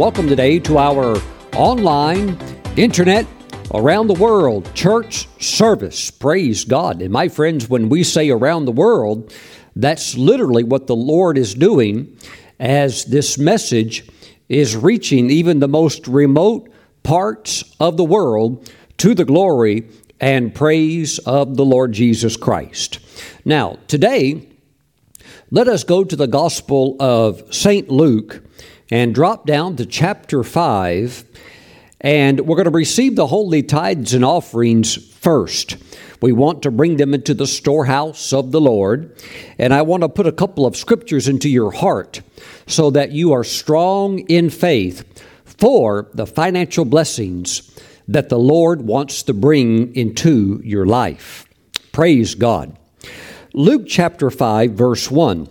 Welcome today to our online, internet, around the world church service. Praise God. And my friends, when we say around the world, that's literally what the Lord is doing as this message is reaching even the most remote parts of the world to the glory and praise of the Lord Jesus Christ. Now, today, let us go to the Gospel of St. Luke and drop down to chapter 5, and we're going to receive the holy tithes and offerings first. We want to bring them into the storehouse of the Lord. And I want to put a couple of scriptures into your heart so that you are strong in faith for the financial blessings that the Lord wants to bring into your life. Praise God. Luke chapter 5, verse 1.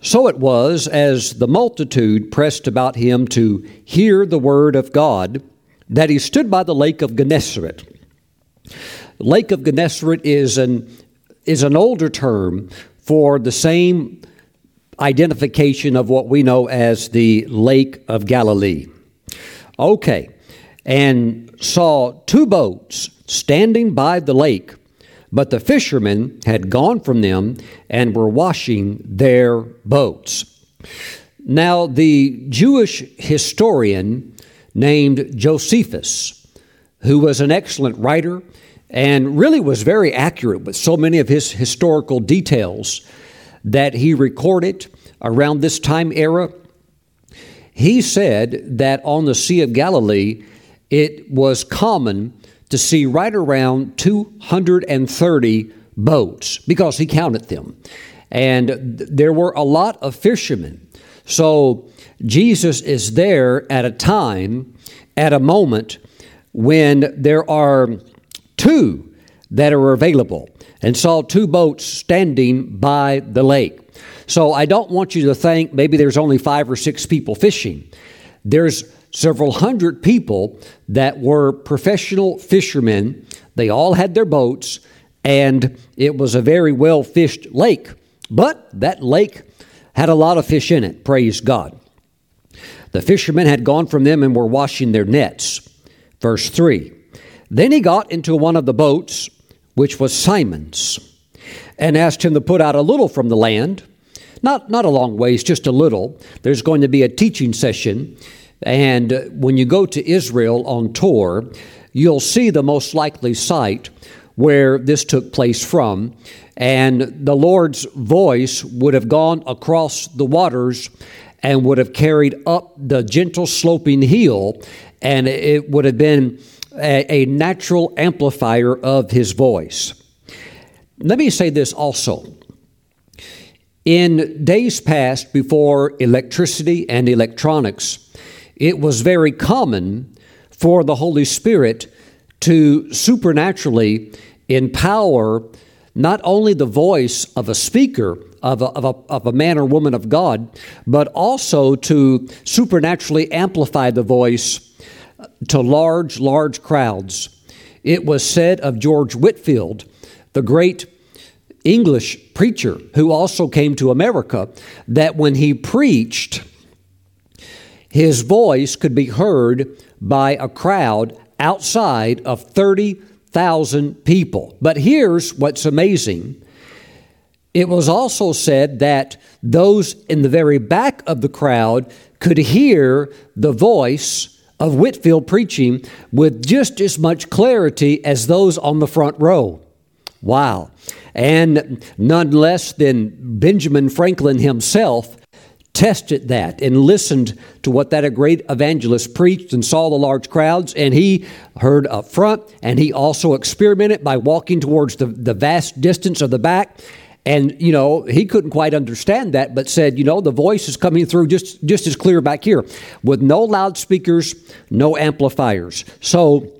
So it was as the multitude pressed about him to hear the word of God that he stood by the lake of Gennesaret. Lake of Gennesaret is an, is an older term for the same identification of what we know as the Lake of Galilee. Okay, and saw two boats standing by the lake, but the fishermen had gone from them and were washing their boats. Now, the Jewish historian named Josephus, who was an excellent writer and really was very accurate with so many of his historical details that he recorded around this time era. He said that on the Sea of Galilee, it was common to see right around 230 boats because he counted them. And there were a lot of fishermen. So Jesus is there at a time, at a moment when there are two that are available and saw two boats standing by the lake. So I don't want you to think maybe there's only five or six people fishing. There's several hundred people that were professional fishermen. They all had their boats, and it was a very well fished lake. But that lake had a lot of fish in it, praise God. The fishermen had gone from them and were washing their nets. Verse 3 then he got into one of the boats, which was Simon's, and asked him to put out a little from the land. Not, not a long ways, just a little. There's going to be a teaching session. And when you go to Israel on tour, you'll see the most likely site where this took place from. And the Lord's voice would have gone across the waters and would have carried up the gentle sloping hill, and it would have been a, a natural amplifier of his voice. Let me say this also. In days past, before electricity and electronics, it was very common for the Holy Spirit to supernaturally empower not only the voice of a speaker, of a, of a, of a man or woman of God, but also to supernaturally amplify the voice to large, large crowds. It was said of George Whitefield, the great English preacher who also came to America, that when he preached, his voice could be heard by a crowd outside of 30,000 people. But here's what's amazing it was also said that those in the very back of the crowd could hear the voice of Whitefield preaching with just as much clarity as those on the front row. Wow. And none less than Benjamin Franklin himself tested that and listened to what that great evangelist preached and saw the large crowds and he heard up front and he also experimented by walking towards the, the vast distance of the back and, you know, he couldn't quite understand that, but said, you know, the voice is coming through just, just as clear back here with no loudspeakers, no amplifiers. So,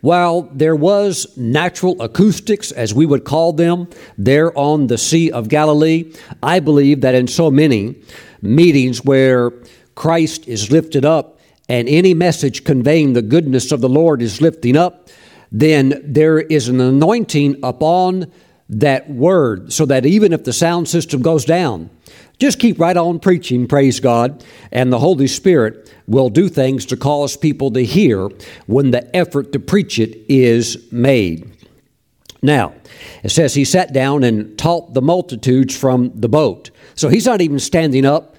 while there was natural acoustics, as we would call them, there on the Sea of Galilee, I believe that in so many meetings where Christ is lifted up and any message conveying the goodness of the Lord is lifting up, then there is an anointing upon that word so that even if the sound system goes down, just keep right on preaching, praise God, and the Holy Spirit will do things to cause people to hear when the effort to preach it is made. Now, it says he sat down and taught the multitudes from the boat. So he's not even standing up.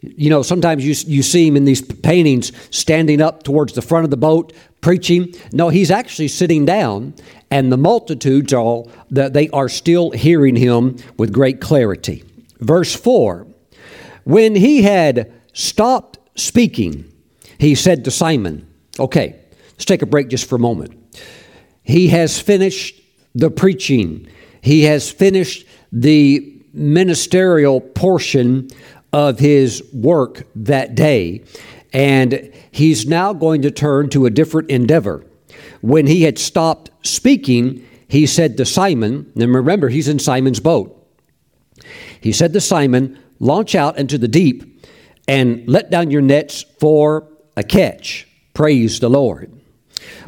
You know, sometimes you, you see him in these paintings standing up towards the front of the boat preaching. No, he's actually sitting down, and the multitudes all that they are still hearing him with great clarity. Verse 4 When he had stopped speaking, he said to Simon, Okay, let's take a break just for a moment. He has finished the preaching, he has finished the ministerial portion of his work that day, and he's now going to turn to a different endeavor. When he had stopped speaking, he said to Simon, and remember, he's in Simon's boat. He said to Simon, Launch out into the deep and let down your nets for a catch. Praise the Lord.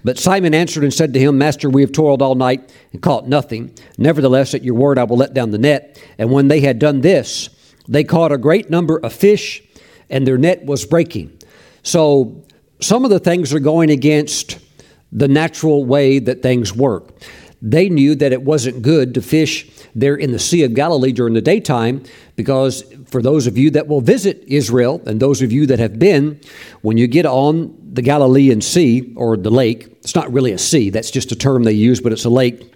But Simon answered and said to him, Master, we have toiled all night and caught nothing. Nevertheless, at your word I will let down the net. And when they had done this, they caught a great number of fish, and their net was breaking. So some of the things are going against the natural way that things work. They knew that it wasn't good to fish there in the Sea of Galilee during the daytime because for those of you that will visit Israel and those of you that have been, when you get on the Galilean Sea or the lake, it's not really a sea, that's just a term they use, but it's a lake.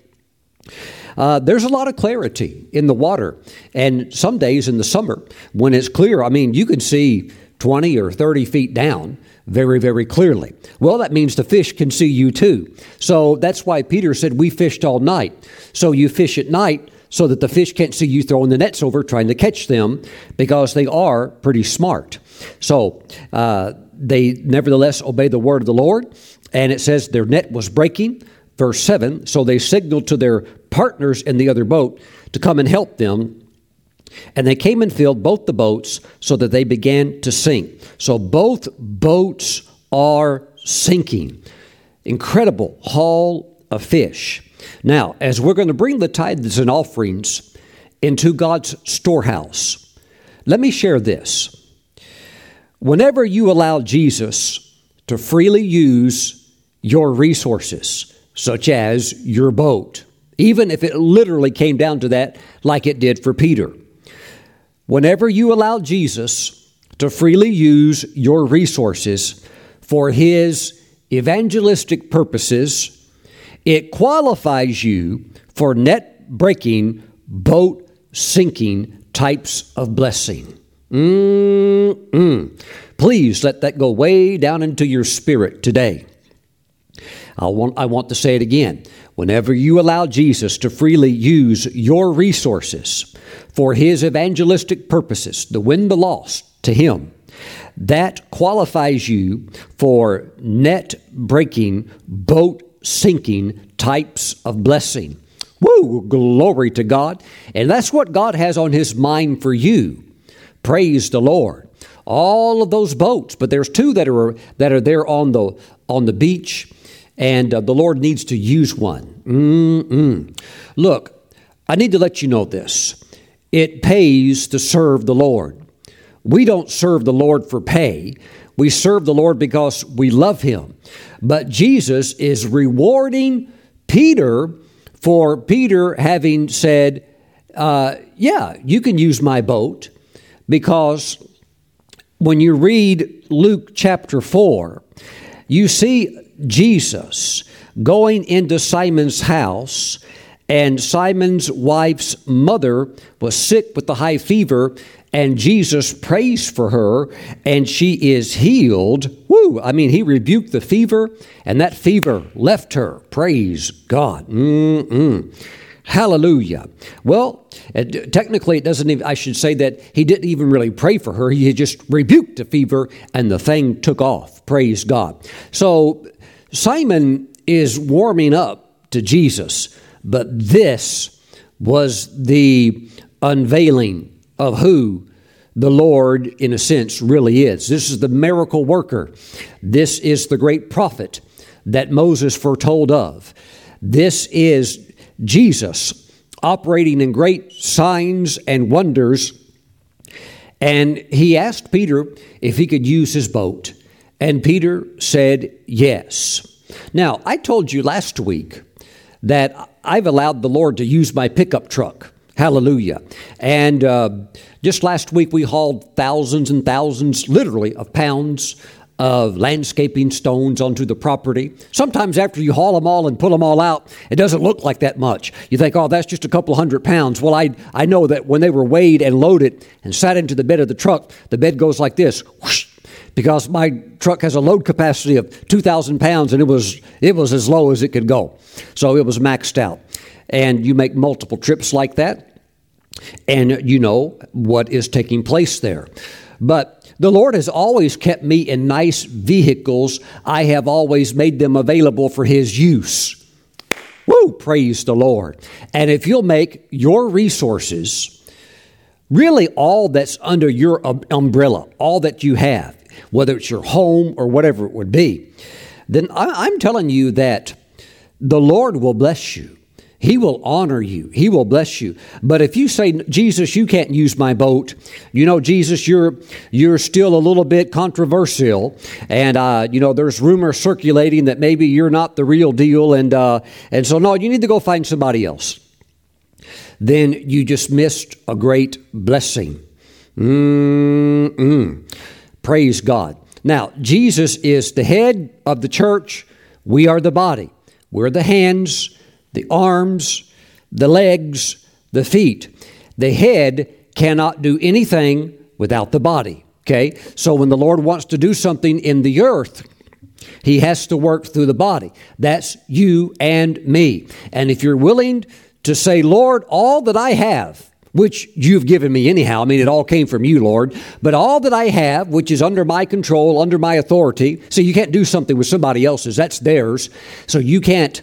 Uh, there's a lot of clarity in the water. And some days in the summer, when it's clear, I mean, you can see 20 or 30 feet down very, very clearly. Well, that means the fish can see you too. So that's why Peter said, We fished all night. So you fish at night so that the fish can't see you throwing the nets over trying to catch them because they are pretty smart. So uh, they nevertheless obey the word of the Lord. And it says their net was breaking. Verse 7 So they signaled to their partners in the other boat to come and help them. And they came and filled both the boats so that they began to sink. So both boats are sinking. Incredible haul of fish. Now, as we're going to bring the tithes and offerings into God's storehouse, let me share this. Whenever you allow Jesus to freely use your resources, such as your boat, even if it literally came down to that, like it did for Peter, whenever you allow Jesus to freely use your resources for his evangelistic purposes, it qualifies you for net breaking, boat sinking types of blessing. Mm-mm. Please let that go way down into your spirit today. I want, I want to say it again. Whenever you allow Jesus to freely use your resources for his evangelistic purposes, to win the lost to him, that qualifies you for net breaking, boat sinking types of blessing. Woo, glory to God. And that's what God has on his mind for you. Praise the Lord. All of those boats, but there's two that are that are there on the on the beach and uh, the Lord needs to use one. Mm-mm. Look, I need to let you know this. It pays to serve the Lord. We don't serve the Lord for pay. We serve the Lord because we love Him. But Jesus is rewarding Peter for Peter having said, uh, Yeah, you can use my boat, because when you read Luke chapter 4, you see Jesus going into Simon's house and Simon's wife's mother was sick with the high fever, and Jesus prays for her, and she is healed. Woo! I mean, he rebuked the fever, and that fever left her. Praise God. Mm-mm. Hallelujah. Well, uh, technically, it doesn't even, I should say that he didn't even really pray for her. He just rebuked the fever, and the thing took off. Praise God. So, Simon is warming up to Jesus. But this was the unveiling of who the Lord, in a sense, really is. This is the miracle worker. This is the great prophet that Moses foretold of. This is Jesus operating in great signs and wonders. And he asked Peter if he could use his boat. And Peter said yes. Now, I told you last week that I've allowed the Lord to use my pickup truck. Hallelujah. And uh, just last week, we hauled thousands and thousands, literally, of pounds of landscaping stones onto the property. Sometimes after you haul them all and pull them all out, it doesn't look like that much. You think, oh, that's just a couple hundred pounds. Well, I, I know that when they were weighed and loaded and sat into the bed of the truck, the bed goes like this, whoosh, because my truck has a load capacity of 2,000 pounds and it was, it was as low as it could go. So it was maxed out. And you make multiple trips like that, and you know what is taking place there. But the Lord has always kept me in nice vehicles. I have always made them available for His use. Woo! Praise the Lord. And if you'll make your resources really all that's under your um, umbrella, all that you have, whether it's your home or whatever it would be, then I'm telling you that the Lord will bless you. He will honor you. He will bless you. But if you say, Jesus, you can't use my boat, you know, Jesus, you're you're still a little bit controversial, and uh, you know, there's rumors circulating that maybe you're not the real deal, and uh, and so no, you need to go find somebody else. Then you just missed a great blessing. Mm-mm. Praise God. Now, Jesus is the head of the church. We are the body. We're the hands the arms, the legs, the feet. The head cannot do anything without the body. Okay? So when the Lord wants to do something in the earth, he has to work through the body. That's you and me. And if you're willing to say, Lord, all that I have, which you've given me anyhow, I mean, it all came from you, Lord, but all that I have, which is under my control, under my authority, so you can't do something with somebody else's, that's theirs. So you can't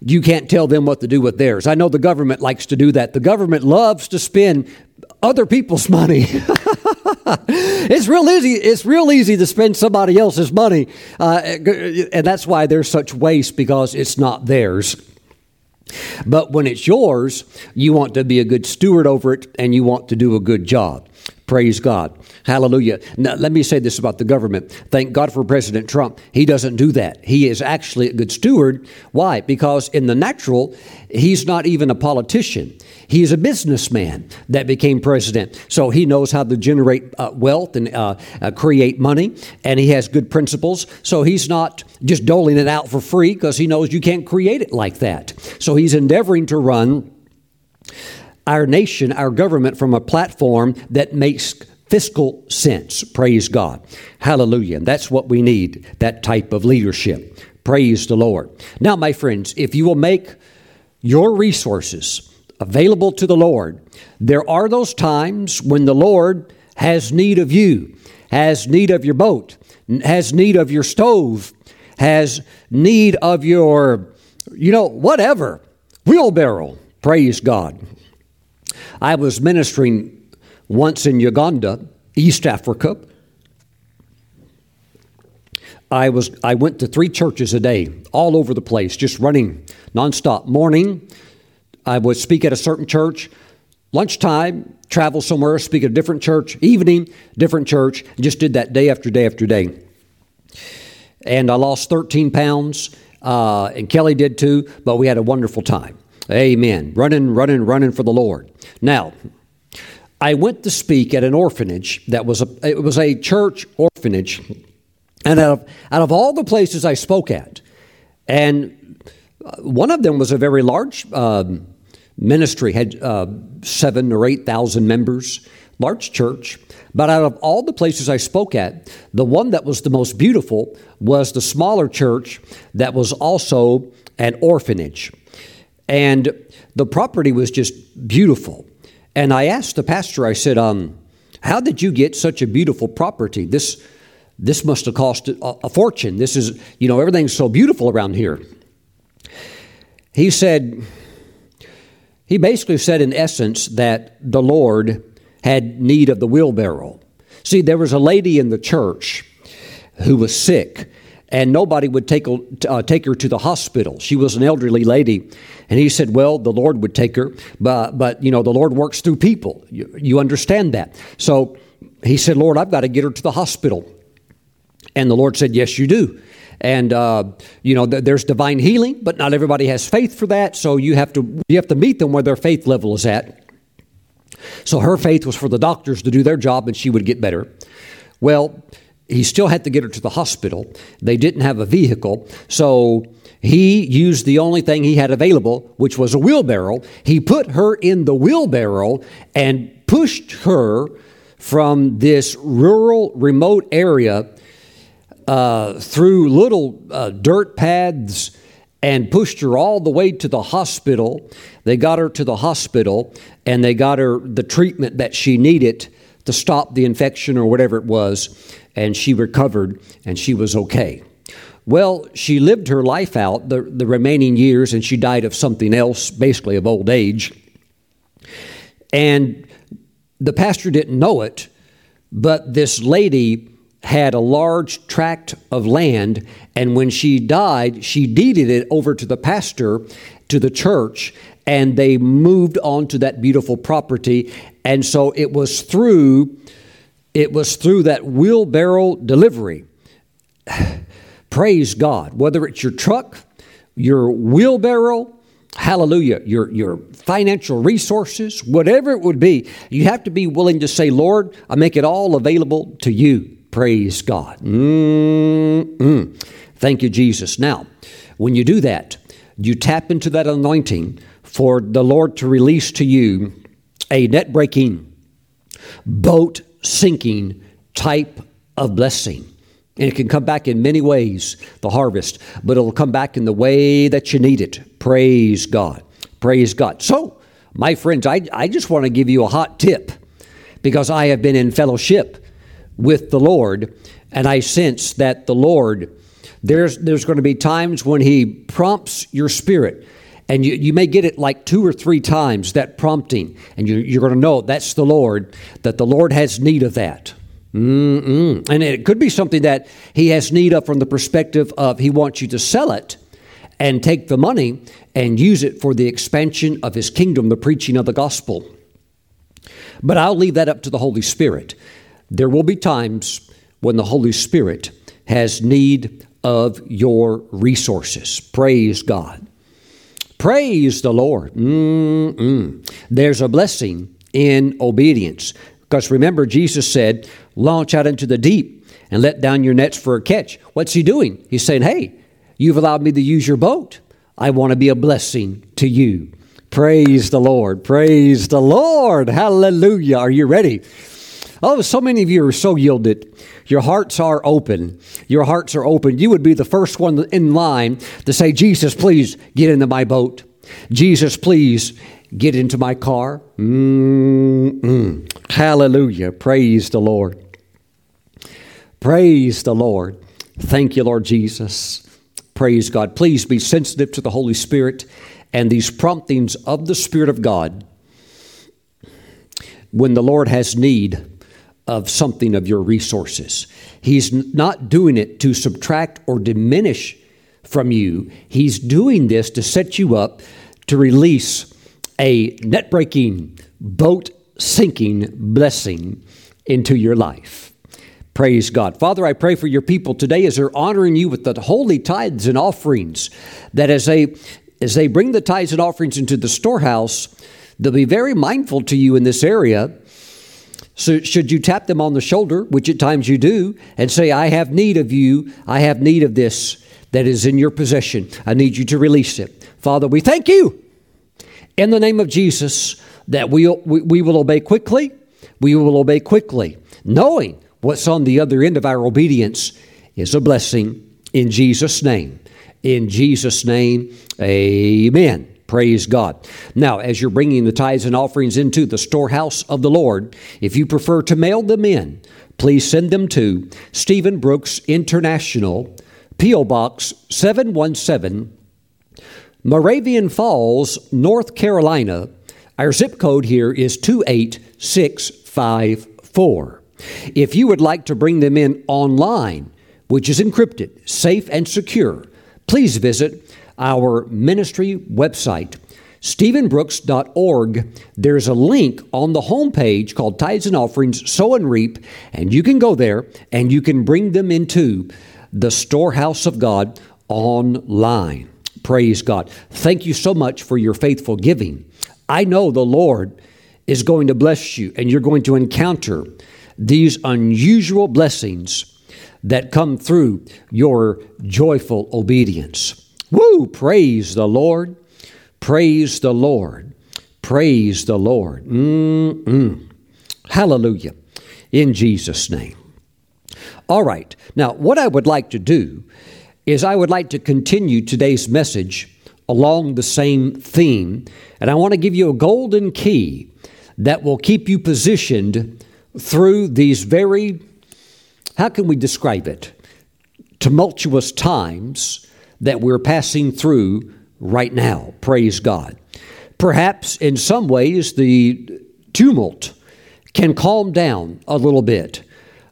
you can't tell them what to do with theirs. I know the government likes to do that. The government loves to spend other people's money. it's real easy. It's real easy to spend somebody else's money, uh, and that's why there's such waste because it's not theirs. But when it's yours, you want to be a good steward over it, and you want to do a good job. Praise God. Hallelujah. Now, let me say this about the government. Thank God for President Trump. He doesn't do that. He is actually a good steward. Why? Because in the natural, he's not even a politician. He's a businessman that became president. So he knows how to generate uh, wealth and uh, uh, create money, and he has good principles. So he's not just doling it out for free because he knows you can't create it like that. So he's endeavoring to run our nation, our government from a platform that makes fiscal sense. Praise God. Hallelujah. And that's what we need, that type of leadership. Praise the Lord. Now, my friends, if you will make your resources available to the Lord, there are those times when the Lord has need of you, has need of your boat, has need of your stove, has need of your, you know, whatever, wheelbarrow. Praise God. I was ministering once in Uganda, East Africa. I was I went to three churches a day, all over the place, just running nonstop. Morning, I would speak at a certain church. Lunchtime, travel somewhere, speak at a different church. Evening, different church. Just did that day after day after day. And I lost 13 pounds, uh, and Kelly did too, but we had a wonderful time. Amen. Running, running, running for the Lord. Now, I went to speak at an orphanage that was a it was a church orphanage, and out of out of all the places I spoke at, and one of them was a very large um, ministry, had uh, seven or eight thousand members, large church. But out of all the places I spoke at, the one that was the most beautiful was the smaller church that was also an orphanage. And the property was just beautiful. And I asked the pastor, I said, um, How did you get such a beautiful property? This, this must have cost a, a fortune. This is, you know, everything's so beautiful around here. He said, he basically said, in essence, that the Lord had need of the wheelbarrow. See, there was a lady in the church who was sick and nobody would take, uh, take her to the hospital. She was an elderly lady. And he said, Well, the Lord would take her, but, but you know, the Lord works through people. You, you understand that. So he said, Lord, I've got to get her to the hospital. And the Lord said, Yes, you do. And uh, you know, th- there's divine healing, but not everybody has faith for that. So you have to you have to meet them where their faith level is at. So her faith was for the doctors to do their job, and she would get better. Well, he still had to get her to the hospital. They didn't have a vehicle, so he used the only thing he had available, which was a wheelbarrow. He put her in the wheelbarrow and pushed her from this rural, remote area uh, through little uh, dirt paths and pushed her all the way to the hospital. They got her to the hospital and they got her the treatment that she needed to stop the infection or whatever it was, and she recovered and she was okay. Well, she lived her life out the, the remaining years and she died of something else, basically of old age. And the pastor didn't know it, but this lady had a large tract of land, and when she died, she deeded it over to the pastor, to the church, and they moved on to that beautiful property. And so it was through it was through that wheelbarrow delivery. Praise God. Whether it's your truck, your wheelbarrow, hallelujah, your, your financial resources, whatever it would be, you have to be willing to say, Lord, I make it all available to you. Praise God. Mm-mm. Thank you, Jesus. Now, when you do that, you tap into that anointing for the Lord to release to you a net breaking, boat sinking type of blessing. And it can come back in many ways, the harvest, but it'll come back in the way that you need it. Praise God. Praise God. So, my friends, I, I just want to give you a hot tip because I have been in fellowship with the Lord, and I sense that the Lord, there's, there's going to be times when He prompts your spirit. And you, you may get it like two or three times, that prompting, and you, you're going to know that's the Lord, that the Lord has need of that. Mm-mm. And it could be something that He has need of from the perspective of He wants you to sell it and take the money and use it for the expansion of His kingdom, the preaching of the gospel. But I'll leave that up to the Holy Spirit. There will be times when the Holy Spirit has need of your resources. Praise God. Praise the Lord. Mm-mm. There's a blessing in obedience. Because remember, Jesus said, launch out into the deep and let down your nets for a catch. What's he doing? He's saying, hey, you've allowed me to use your boat. I want to be a blessing to you. Praise the Lord. Praise the Lord. Hallelujah. Are you ready? Oh, so many of you are so yielded. Your hearts are open. Your hearts are open. You would be the first one in line to say, Jesus, please get into my boat. Jesus, please get into my car. Mm-mm. Hallelujah. Praise the Lord. Praise the Lord. Thank you, Lord Jesus. Praise God. Please be sensitive to the Holy Spirit and these promptings of the Spirit of God when the Lord has need of something of your resources. He's not doing it to subtract or diminish from you. He's doing this to set you up to release a net breaking, boat sinking blessing into your life. Praise God. Father, I pray for your people today as they're honoring you with the holy tithes and offerings, that as they as they bring the tithes and offerings into the storehouse, they'll be very mindful to you in this area so, should you tap them on the shoulder, which at times you do, and say, I have need of you, I have need of this that is in your possession. I need you to release it. Father, we thank you in the name of Jesus that we, we, we will obey quickly. We will obey quickly, knowing what's on the other end of our obedience is a blessing in Jesus' name. In Jesus' name, amen. Praise God. Now, as you're bringing the tithes and offerings into the storehouse of the Lord, if you prefer to mail them in, please send them to Stephen Brooks International, P.O. Box 717, Moravian Falls, North Carolina. Our zip code here is 28654. If you would like to bring them in online, which is encrypted, safe, and secure, please visit our ministry website, stephenbrooks.org. There's a link on the homepage called Tithes and Offerings, Sow and Reap, and you can go there and you can bring them into the storehouse of God online. Praise God. Thank you so much for your faithful giving. I know the Lord is going to bless you and you're going to encounter these unusual blessings that come through your joyful obedience. Woo! Praise the Lord. Praise the Lord. Praise the Lord. Mm-mm. Hallelujah. In Jesus' name. All right. Now, what I would like to do is I would like to continue today's message along the same theme, and I want to give you a golden key that will keep you positioned through these very, how can we describe it? Tumultuous times that we're passing through right now. Praise God. Perhaps in some ways the tumult can calm down a little bit,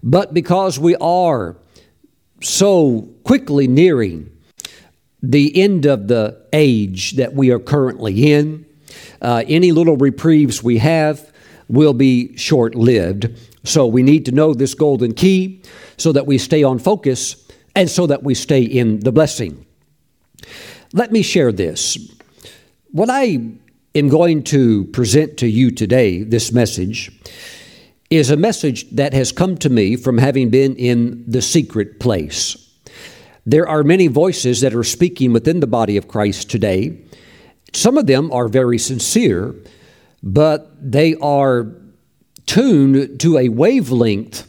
but because we are so quickly nearing the end of the age that we are currently in, uh, any little reprieves we have will be short lived. So we need to know this golden key so that we stay on focus and so that we stay in the blessing. Let me share this. What I am going to present to you today, this message, is a message that has come to me from having been in the secret place. There are many voices that are speaking within the body of Christ today some of them are very sincere, but they are tuned to a wavelength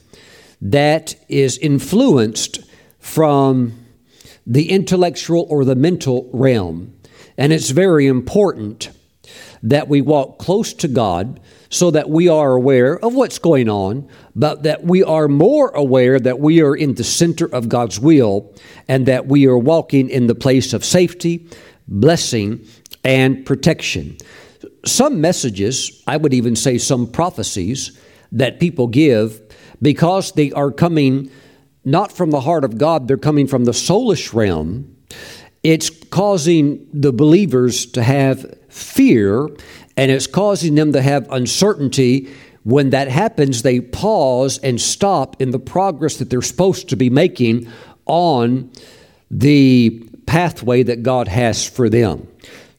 that is influenced from the intellectual or the mental realm. And it's very important that we walk close to God so that we are aware of what's going on, but that we are more aware that we are in the center of God's will and that we are walking in the place of safety, blessing, and protection. Some messages, I would even say some prophecies that people give, because they are coming not from the heart of God, they're coming from the soulish realm. It's causing the believers to have fear and it's causing them to have uncertainty. When that happens, they pause and stop in the progress that they're supposed to be making on the pathway that God has for them.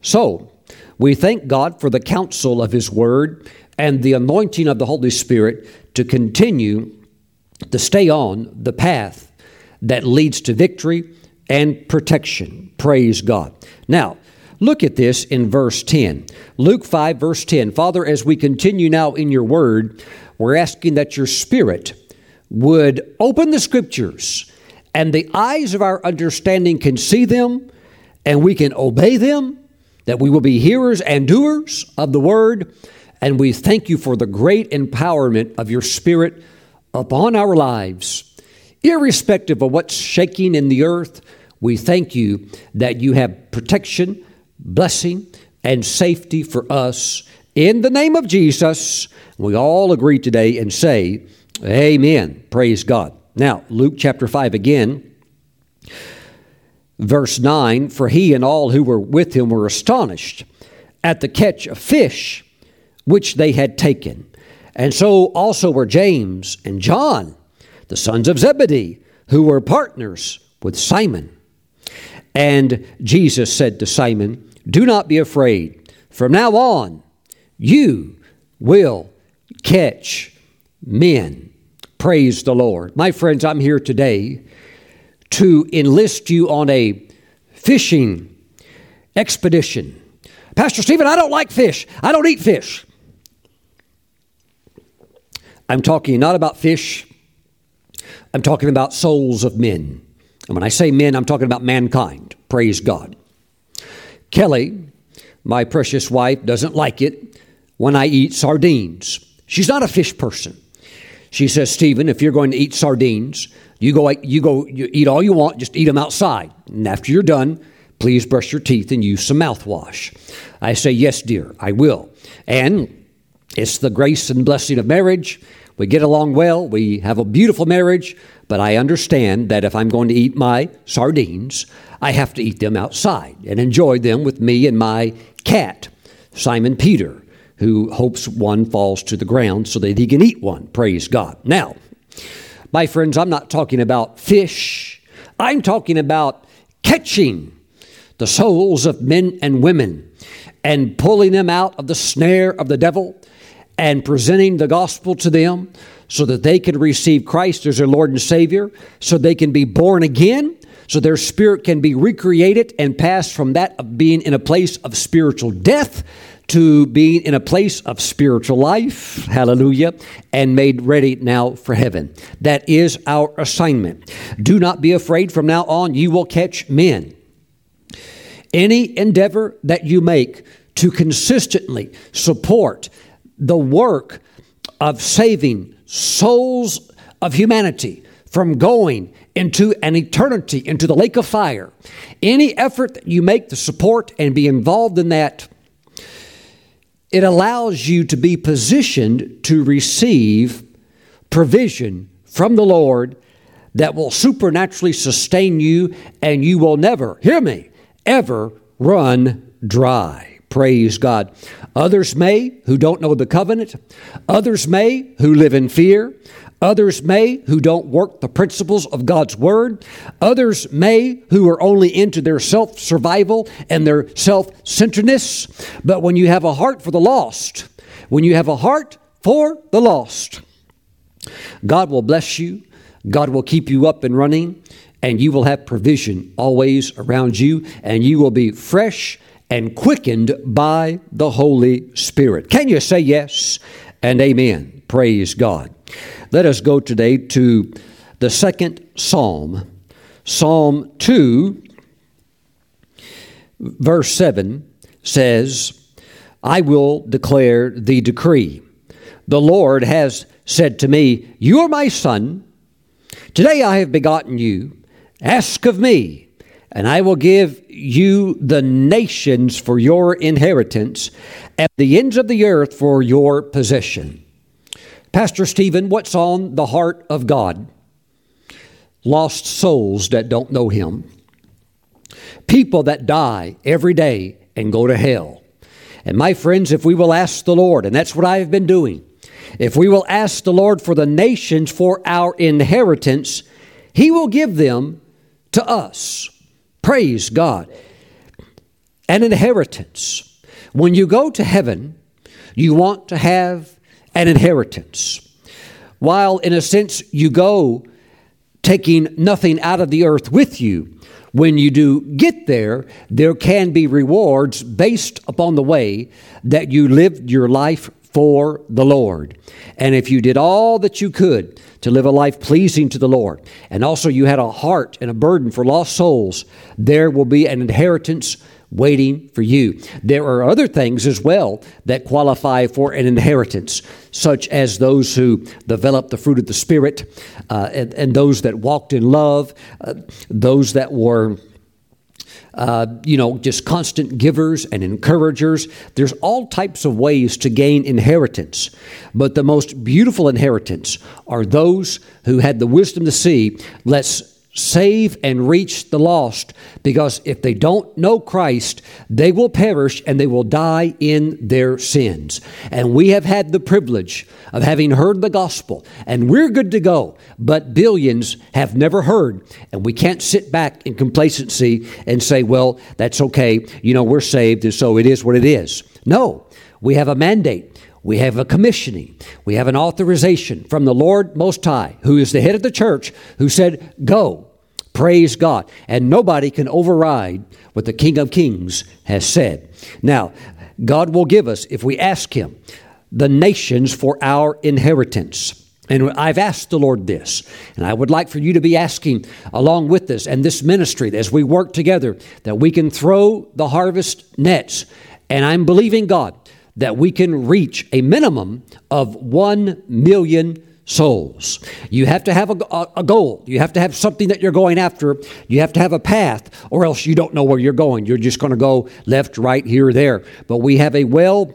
So, we thank God for the counsel of His Word and the anointing of the Holy Spirit to continue to stay on the path that leads to victory and protection. Praise God. Now, look at this in verse 10. Luke 5, verse 10. Father, as we continue now in your word, we're asking that your Spirit would open the scriptures and the eyes of our understanding can see them and we can obey them that we will be hearers and doers of the word. And we thank you for the great empowerment of your spirit upon our lives. Irrespective of what's shaking in the earth, we thank you that you have protection, blessing, and safety for us. In the name of Jesus, we all agree today and say, Amen. Praise God. Now, Luke chapter 5 again. Verse 9 For he and all who were with him were astonished at the catch of fish which they had taken. And so also were James and John, the sons of Zebedee, who were partners with Simon. And Jesus said to Simon, Do not be afraid. From now on, you will catch men. Praise the Lord. My friends, I'm here today to enlist you on a fishing expedition. Pastor Stephen, I don't like fish. I don't eat fish. I'm talking not about fish, I'm talking about souls of men. And when I say men, I'm talking about mankind. Praise God. Kelly, my precious wife, doesn't like it when I eat sardines. She's not a fish person. She says, Stephen, if you're going to eat sardines, you go, you go, you eat all you want, just eat them outside. And after you're done, please brush your teeth and use some mouthwash. I say, yes, dear, I will. And it's the grace and blessing of marriage. We get along well. We have a beautiful marriage. But I understand that if I'm going to eat my sardines, I have to eat them outside and enjoy them with me and my cat, Simon Peter, who hopes one falls to the ground so that he can eat one. Praise God. Now, my friends, I'm not talking about fish, I'm talking about catching the souls of men and women and pulling them out of the snare of the devil and presenting the gospel to them so that they can receive Christ as their Lord and Savior, so they can be born again, so their spirit can be recreated and pass from that of being in a place of spiritual death to being in a place of spiritual life, hallelujah, and made ready now for heaven. That is our assignment. Do not be afraid from now on, you will catch men. Any endeavor that you make to consistently support the work of saving souls of humanity from going into an eternity, into the lake of fire, any effort that you make to support and be involved in that it allows you to be positioned to receive provision from the Lord that will supernaturally sustain you, and you will never, hear me, ever run dry. Praise God. Others may who don't know the covenant, others may who live in fear, Others may who don't work the principles of God's Word. Others may who are only into their self survival and their self centeredness. But when you have a heart for the lost, when you have a heart for the lost, God will bless you. God will keep you up and running, and you will have provision always around you, and you will be fresh and quickened by the Holy Spirit. Can you say yes and amen? Praise God. Let us go today to the second psalm, Psalm 2, verse 7 says, I will declare the decree. The Lord has said to me, You are my son. Today I have begotten you. Ask of me, and I will give you the nations for your inheritance, and the ends of the earth for your possession. Pastor Stephen, what's on the heart of God? Lost souls that don't know Him. People that die every day and go to hell. And my friends, if we will ask the Lord, and that's what I have been doing, if we will ask the Lord for the nations for our inheritance, He will give them to us. Praise God. An inheritance. When you go to heaven, you want to have an inheritance. While, in a sense, you go taking nothing out of the earth with you, when you do get there, there can be rewards based upon the way that you lived your life for the Lord. And if you did all that you could to live a life pleasing to the Lord, and also you had a heart and a burden for lost souls, there will be an inheritance waiting for you. There are other things as well that qualify for an inheritance, such as those who developed the fruit of the Spirit, uh, and, and, those that walked in love, uh, those that were. Uh, you know, just constant givers and encouragers. There's all types of ways to gain inheritance. But the most beautiful inheritance are those who had the wisdom to see, let's save and reach the lost because if they don't know Christ, they will perish and they will die in their sins. And we have had the privilege of having heard the gospel and we're good to go, but billions have never heard. And we can't sit back in complacency and say, well, that's okay. You know, we're saved and so it is what it is. No, we have a mandate. We have a commissioning. We have an authorization from the Lord Most High, who is the head of the church, who said, Go, Praise God. And nobody can override what the King of Kings has said. Now, God will give us, if we ask Him, the nations for our inheritance. And I've asked the Lord this, and I would like for you to be asking along with us and this ministry as we work together that we can throw the harvest nets. And I'm believing God that we can reach a minimum of 1 million souls. You have to have a, a, goal. You have to have something that you're going after. You have to have a path, or else you don't know where you're going. You're just going to go left, right, here, there. But we have a well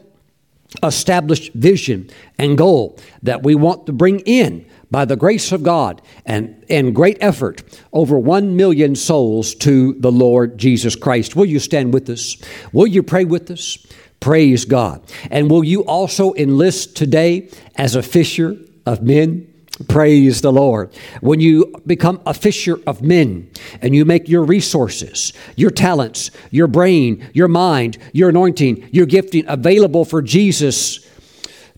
established vision and goal that we want to bring in by the grace of God and, and great effort over one million souls to the Lord Jesus Christ. Will you stand with us? Will you pray with us? Praise God. And will you also enlist today as a fisher of men? Praise the Lord. When you become a fisher of men and you make your resources, your talents, your brain, your mind, your anointing, your gifting available for Jesus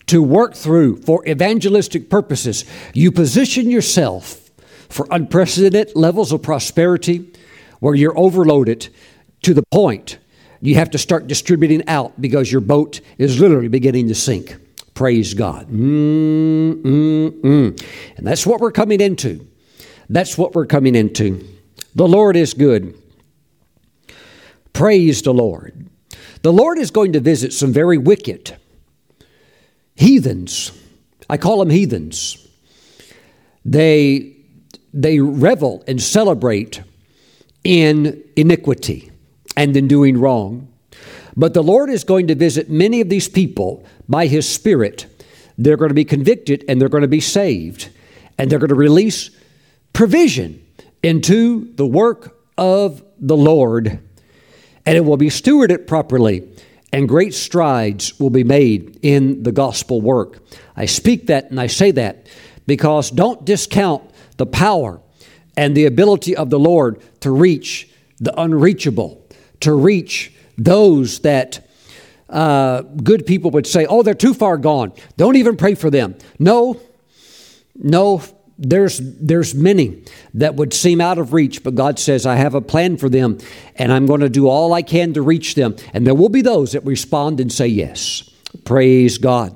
to work through for evangelistic purposes, you position yourself for unprecedented levels of prosperity where you're overloaded to the point you have to start distributing out because your boat is literally beginning to sink. Praise God. Mm, mm, mm. And that's what we're coming into. That's what we're coming into. The Lord is good. Praise the Lord. The Lord is going to visit some very wicked heathens. I call them heathens. They, they revel and celebrate in iniquity and in doing wrong. But the Lord is going to visit many of these people by His Spirit. They're going to be convicted and they're going to be saved. And they're going to release provision into the work of the Lord. And it will be stewarded properly, and great strides will be made in the gospel work. I speak that and I say that because don't discount the power and the ability of the Lord to reach the unreachable, to reach those that uh, good people would say, oh, they're too far gone. Don't even pray for them. No, no, there's, there's many that would seem out of reach, but God says, I have a plan for them, and I'm going to do all I can to reach them. And there will be those that respond and say yes. Praise God.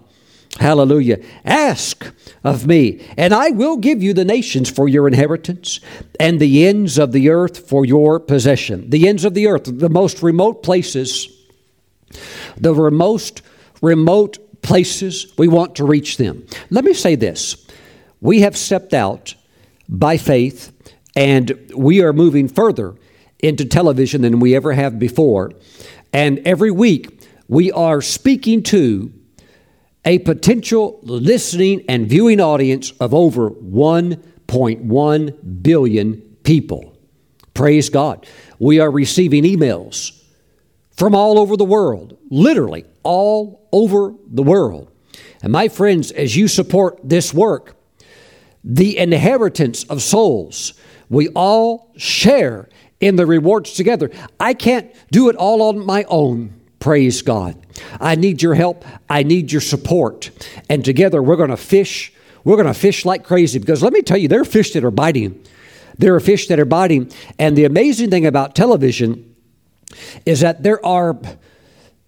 Hallelujah. Ask of me, and I will give you the nations for your inheritance and the ends of the earth for your possession. The ends of the earth, the most remote places, the most remote places, we want to reach them. Let me say this we have stepped out by faith, and we are moving further into television than we ever have before. And every week, we are speaking to a potential listening and viewing audience of over 1.1 billion people. Praise God. We are receiving emails from all over the world, literally all over the world. And my friends, as you support this work, the inheritance of souls, we all share in the rewards together. I can't do it all on my own. Praise God. I need your help. I need your support. And together we're going to fish. We're going to fish like crazy because let me tell you, there are fish that are biting. There are fish that are biting. And the amazing thing about television is that there are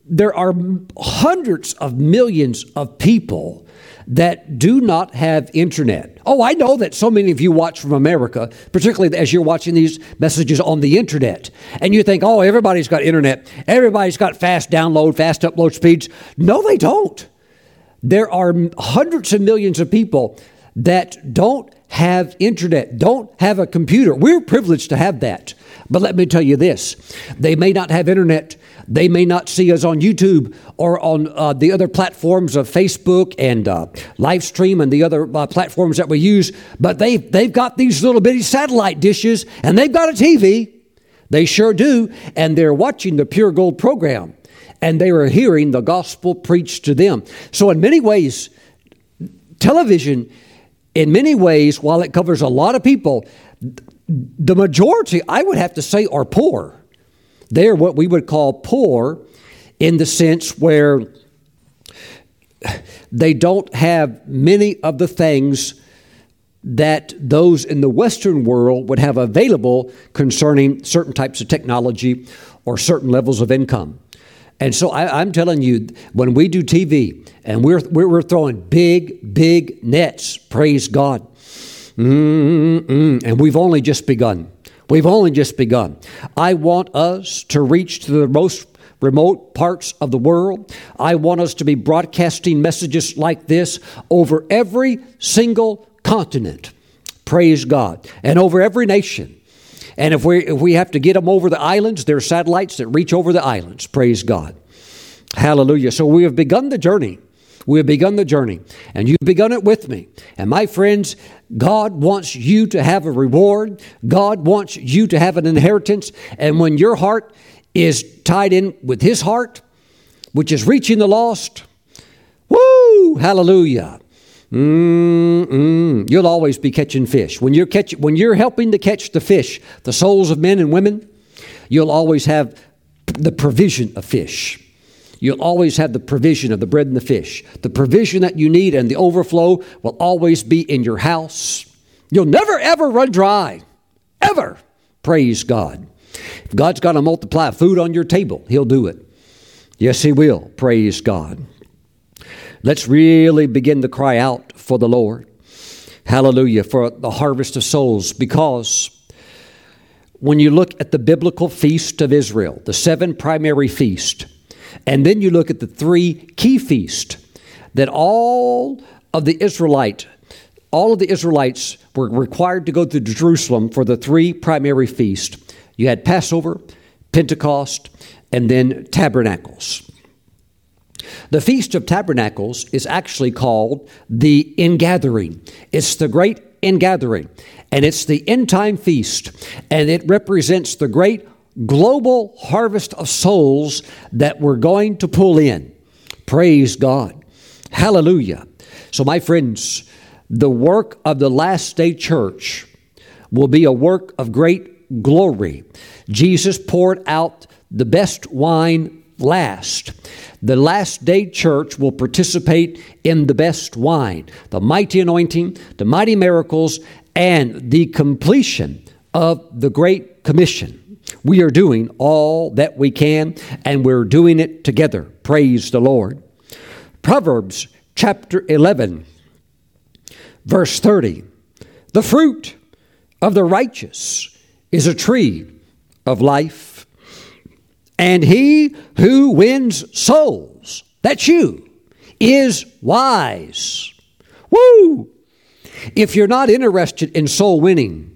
there are hundreds of millions of people that do not have internet. Oh, I know that so many of you watch from America, particularly as you're watching these messages on the internet. And you think, oh, everybody's got internet. Everybody's got fast download, fast upload speeds. No, they don't. There are hundreds of millions of people that don't have internet, don't have a computer. We're privileged to have that. But let me tell you this they may not have internet they may not see us on YouTube or on uh, the other platforms of Facebook and uh, Livestream and the other uh, platforms that we use, but they've, they've got these little bitty satellite dishes and they've got a TV. They sure do. And they're watching the Pure Gold program and they are hearing the gospel preached to them. So, in many ways, television, in many ways, while it covers a lot of people, the majority, I would have to say, are poor. They're what we would call poor in the sense where they don't have many of the things that those in the Western world would have available concerning certain types of technology or certain levels of income. And so I, am telling you, when we do TV and we're, we're, throwing big, big nets, praise God. Mm-mm. And we've only just begun. We've only just begun. I want us to reach to the most remote parts of the world. I want us to be broadcasting messages like this over every single continent. Praise God. And over every nation. And if we, if we have to get them over the islands, there are satellites that reach over the islands. Praise God. Hallelujah. So we have begun the journey. We have begun the journey, and you've begun it with me. And my friends, God wants you to have a reward. God wants you to have an inheritance. And when your heart is tied in with His heart, which is reaching the lost, woo, hallelujah. Mm-mm. You'll always be catching fish. When you're, catch, when you're helping to catch the fish, the souls of men and women, you'll always have the provision of fish. You'll always have the provision of the bread and the fish. The provision that you need and the overflow will always be in your house. You'll never, ever run dry. Ever. Praise God. If God's got to multiply food on your table, He'll do it. Yes, He will. Praise God. Let's really begin to cry out for the Lord. Hallelujah. For the harvest of souls because when you look at the biblical feast of Israel, the seven primary feasts, and then you look at the three key feasts that all of the Israelite, all of the Israelites were required to go to Jerusalem for the three primary feasts. You had Passover, Pentecost, and then Tabernacles. The Feast of Tabernacles is actually called the Ingathering. It's the great ingathering, and it's the end time feast, and it represents the great global harvest of souls that we're going to pull in. Praise God. Hallelujah. So, my friends, the work of the last day church will be a work of great glory. Jesus poured out the best wine last. The last day church will participate in the best wine, the mighty anointing, the mighty miracles, and the completion of the Great Commission. We are doing all that we can, and we're doing it together. Praise the Lord. Proverbs chapter 11, verse 30. The fruit of the righteous is a tree of life, and he who wins souls, that's you, is wise. Woo! If you're not interested in soul winning,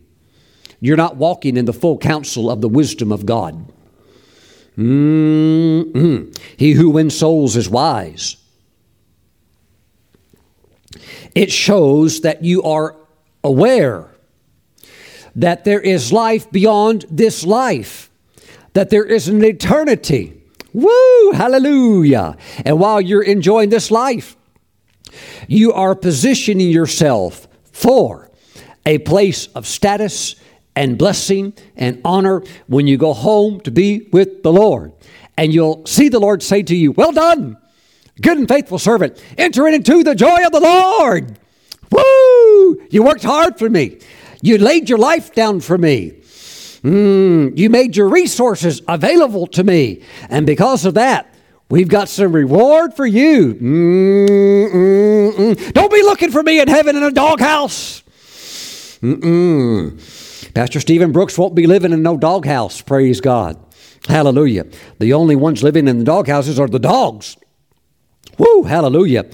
you're not walking in the full counsel of the wisdom of God. Mm-mm. He who wins souls is wise. It shows that you are aware that there is life beyond this life, that there is an eternity. Woo! Hallelujah. And while you're enjoying this life, you are positioning yourself for a place of status and blessing and honor when you go home to be with the Lord. And you'll see the Lord say to you, Well done, good and faithful servant. Enter into the joy of the Lord. Woo! You worked hard for me. You laid your life down for me. Mm, you made your resources available to me. And because of that, we've got some reward for you. Mm, mm, mm. Don't be looking for me in heaven in a doghouse. Pastor Stephen Brooks won't be living in no doghouse, praise God. Hallelujah. The only ones living in the doghouses are the dogs. Woo, hallelujah.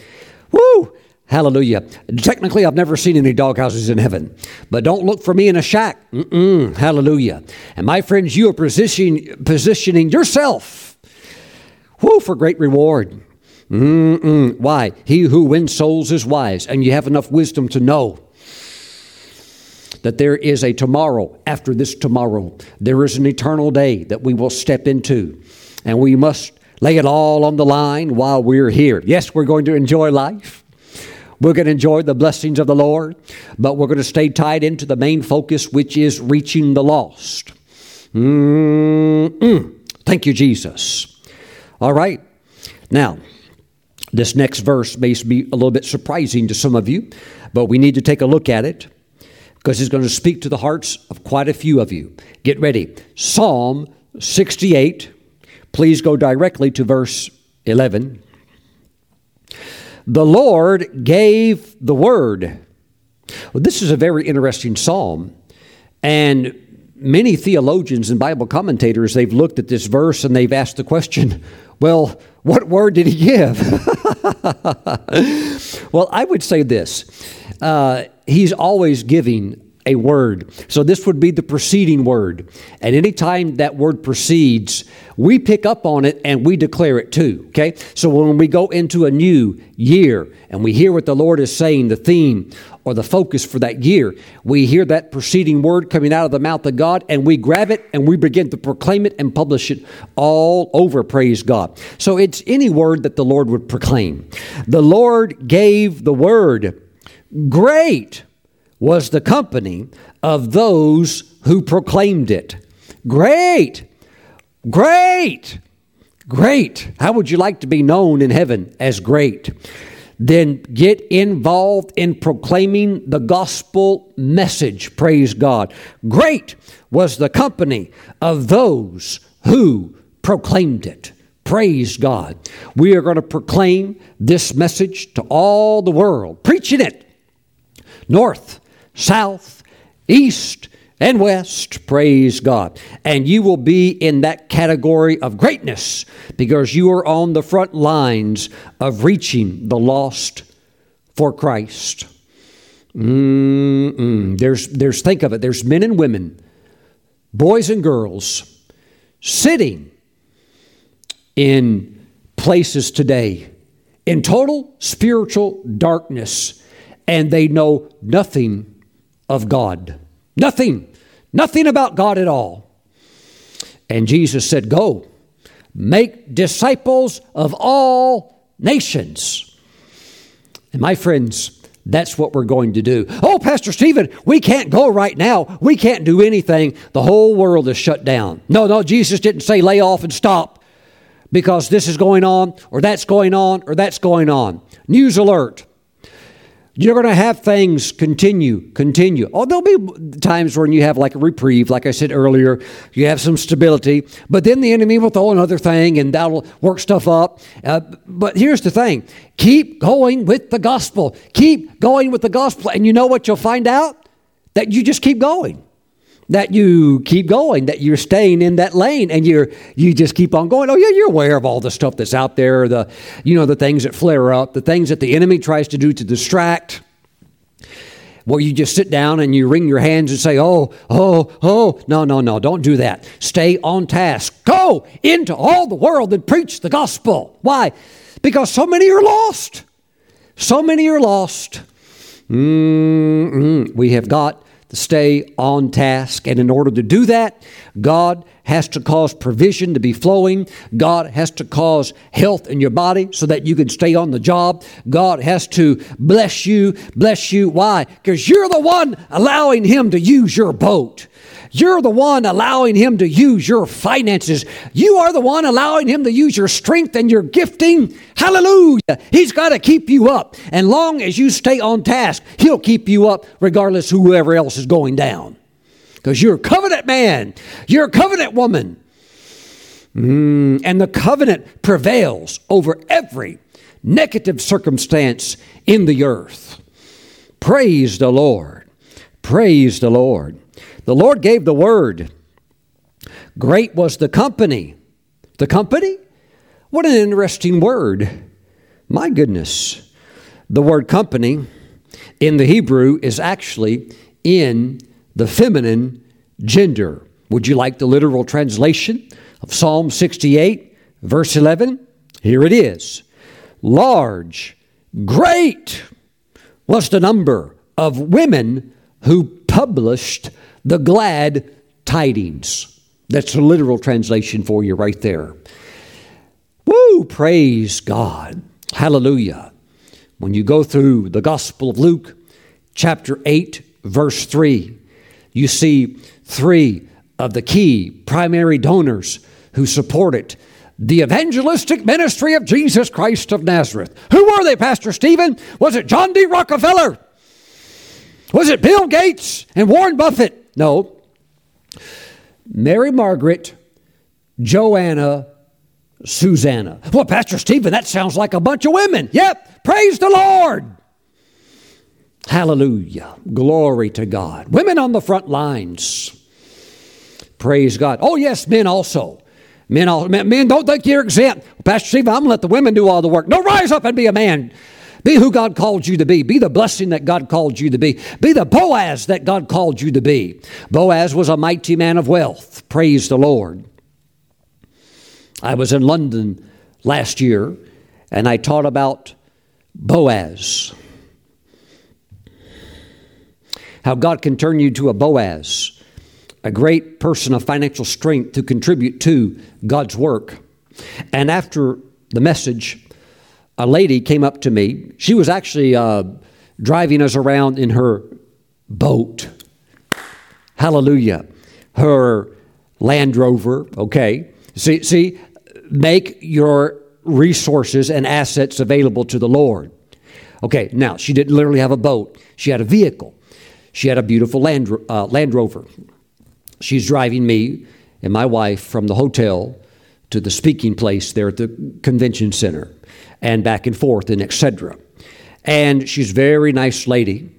Woo, hallelujah. Technically, I've never seen any doghouses in heaven, but don't look for me in a shack. Mm-mm, hallelujah. And my friends, you are positioning, positioning yourself woo, for great reward. Mm-mm. Why? He who wins souls is wise, and you have enough wisdom to know that there is a tomorrow after this tomorrow. There is an eternal day that we will step into, and we must lay it all on the line while we're here. Yes, we're going to enjoy life. We're going to enjoy the blessings of the Lord, but we're going to stay tied into the main focus, which is reaching the lost. Mm-mm. Thank you, Jesus. All right. Now, this next verse may be a little bit surprising to some of you, but we need to take a look at it because he's going to speak to the hearts of quite a few of you. Get ready. Psalm 68. Please go directly to verse 11. The Lord gave the word. Well, this is a very interesting psalm. And many theologians and Bible commentators, they've looked at this verse and they've asked the question, well, what word did he give? well, I would say this uh, he's always giving a word. So this would be the preceding word. And anytime that word precedes, we pick up on it and we declare it too. Okay? So when we go into a new year and we hear what the Lord is saying, the theme or the focus for that year, we hear that preceding word coming out of the mouth of God and we grab it and we begin to proclaim it and publish it all over, praise God. So it's any word that the Lord would proclaim. The Lord gave the word. Great was the company of those who proclaimed it. Great! Great! Great! How would you like to be known in heaven as great? Then get involved in proclaiming the gospel message. Praise God. Great was the company of those who proclaimed it. Praise God. We are going to proclaim this message to all the world, preaching it north, south, east, and west. Praise God. And you will be in that category of greatness because you are on the front lines of reaching the lost for Christ. Mm-mm. There's, there's, think of it, there's men and women, boys and girls, sitting in places today in total spiritual darkness, and they know nothing of God. Nothing. Nothing about God at all. And Jesus said, Go, make disciples of all nations. And my friends, that's what we're going to do. Oh, Pastor Stephen, we can't go right now. We can't do anything. The whole world is shut down. No, no, Jesus didn't say lay off and stop because this is going on, or that's going on, or that's going on. News alert. You're going to have things continue, continue. Oh, there'll be times when you have like a reprieve, like I said earlier, you have some stability, but then the enemy will throw another thing and that'll work stuff up. Uh, but here's the thing keep going with the gospel. Keep going with the gospel. And you know what you'll find out? That you just keep going that you keep going, that you're staying in that lane and you're you just keep on going. Oh yeah, you're aware of all the stuff that's out there, the you know, the things that flare up, the things that the enemy tries to do to distract. Well, you just sit down and you wring your hands and say, Oh, oh, oh. No, no, no, don't do that. Stay on task. Go into all the world and preach the gospel. Why? Because so many are lost. So many are lost. Mm-hmm. We have got to stay on task. And in order to do that, God has to cause provision to be flowing. God has to cause health in your body so that you can stay on the job. God has to bless you, bless you. Why? Because you're the one allowing Him to use your boat. You're the one allowing Him to use your finances. You are the one allowing Him to use your strength and your gifting. Hallelujah. He's got to keep you up. And long as you stay on task, He'll keep you up regardless whoever else is going down. Because you're a covenant man, you're a covenant woman. Mm, and the covenant prevails over every negative circumstance in the earth. Praise the Lord. Praise the Lord. The Lord gave the word. Great was the company. The company? What an interesting word. My goodness. The word company in the Hebrew is actually in the feminine gender. Would you like the literal translation of Psalm 68, verse 11? Here it is Large, great was the number of women who published the glad tidings. That's a literal translation for you right there. Woo, praise God. Hallelujah. When you go through the Gospel of Luke, chapter 8, verse 3, you see three of the key primary donors who supported the evangelistic ministry of Jesus Christ of Nazareth. Who were they, Pastor Stephen? Was it John D. Rockefeller? Was it Bill Gates and Warren Buffett? No. Mary Margaret, Joanna, Susanna. Well, Pastor Stephen, that sounds like a bunch of women. Yep. Praise the Lord. Hallelujah. Glory to God. Women on the front lines. Praise God. Oh, yes, men also. Men, all, men, men don't think you're exempt. Pastor Stephen, I'm going to let the women do all the work. No, rise up and be a man. Be who God called you to be. Be the blessing that God called you to be. Be the Boaz that God called you to be. Boaz was a mighty man of wealth. Praise the Lord. I was in London last year and I taught about Boaz. How God can turn you to a Boaz, a great person of financial strength to contribute to God's work. And after the message, a lady came up to me. She was actually uh, driving us around in her boat. Hallelujah. Her Land Rover, okay? See, see, make your resources and assets available to the Lord. Okay, now she didn't literally have a boat, she had a vehicle. She had a beautiful Land, uh, Land Rover. She's driving me and my wife from the hotel to the speaking place there at the convention center and back and forth and etc. And she's very nice lady,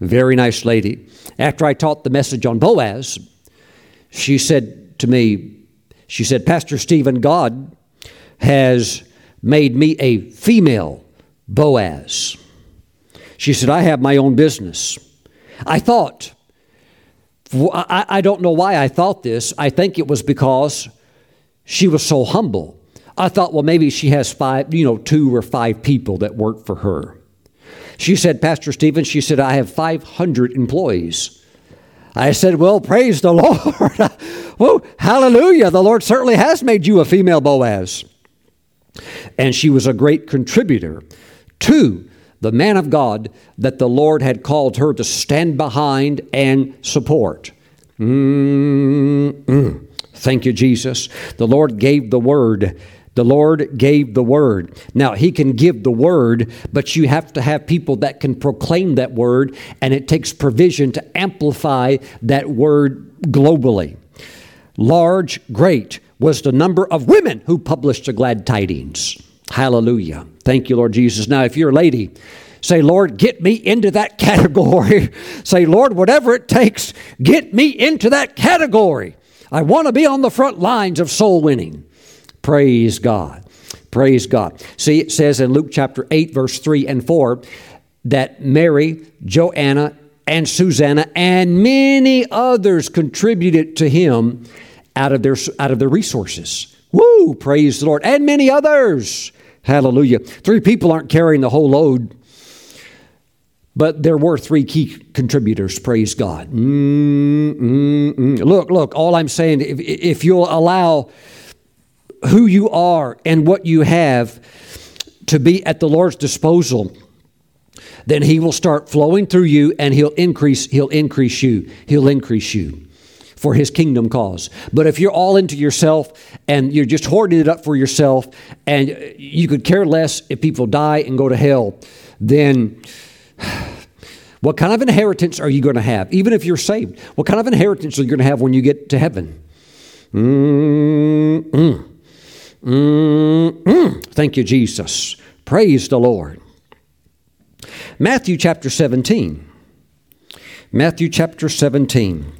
very nice lady. After I taught the message on Boaz, she said to me, she said, Pastor Stephen, God has made me a female Boaz. She said, I have my own business. I thought, I, don't know why I thought this. I think it was because she was so humble. I thought, well, maybe she has five, you know, two or five people that work for her. She said, Pastor Stephen, she said, I have 500 employees. I said, Well, praise the Lord. well, hallelujah. The Lord certainly has made you a female Boaz. And she was a great contributor to the man of God that the Lord had called her to stand behind and support. Mm-mm. Thank you, Jesus. The Lord gave the word. The Lord gave the word. Now, He can give the word, but you have to have people that can proclaim that word, and it takes provision to amplify that word globally. Large, great was the number of women who published the glad tidings. Hallelujah. Thank you, Lord Jesus. Now, if you're a lady, say, Lord, get me into that category. say, Lord, whatever it takes, get me into that category. I want to be on the front lines of soul winning. Praise God. Praise God. See, it says in Luke chapter 8, verse 3 and 4 that Mary, Joanna, and Susanna and many others contributed to him out of their, out of their resources. Woo! Praise the Lord. And many others. Hallelujah. Three people aren't carrying the whole load. But there were three key contributors, praise God. Mm, mm, mm. Look, look, all I'm saying, if, if you'll allow who you are and what you have to be at the Lord's disposal, then He will start flowing through you and He'll increase, He'll increase you. He'll increase you for His kingdom cause. But if you're all into yourself and you're just hoarding it up for yourself and you could care less if people die and go to hell, then what kind of inheritance are you going to have, even if you're saved? What kind of inheritance are you going to have when you get to heaven? Mm-mm. Mm-mm. Thank you, Jesus. Praise the Lord. Matthew chapter 17. Matthew chapter 17.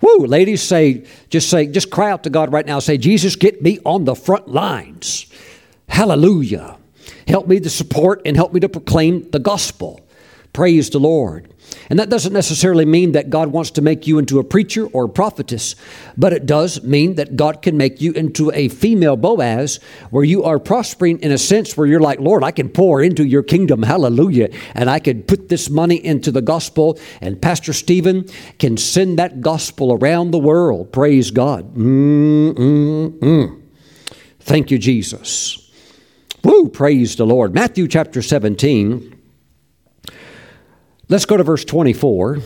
Woo, ladies say, just say, just cry out to God right now. Say, Jesus, get me on the front lines. Hallelujah. Help me to support and help me to proclaim the gospel. Praise the Lord. And that doesn't necessarily mean that God wants to make you into a preacher or a prophetess, but it does mean that God can make you into a female Boaz where you are prospering in a sense where you're like, Lord, I can pour into your kingdom, hallelujah, and I can put this money into the gospel, and Pastor Stephen can send that gospel around the world. Praise God. Mm-mm-mm. Thank you, Jesus. Woo, praise the Lord. Matthew chapter 17. Let's go to verse 24.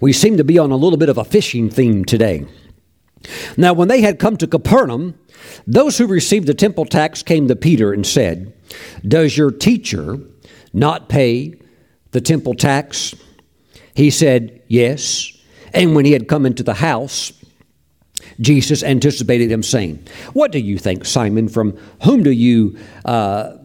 We seem to be on a little bit of a fishing theme today. Now, when they had come to Capernaum, those who received the temple tax came to Peter and said, Does your teacher not pay the temple tax? He said, Yes. And when he had come into the house, Jesus anticipated them, saying, What do you think, Simon? From whom do you uh,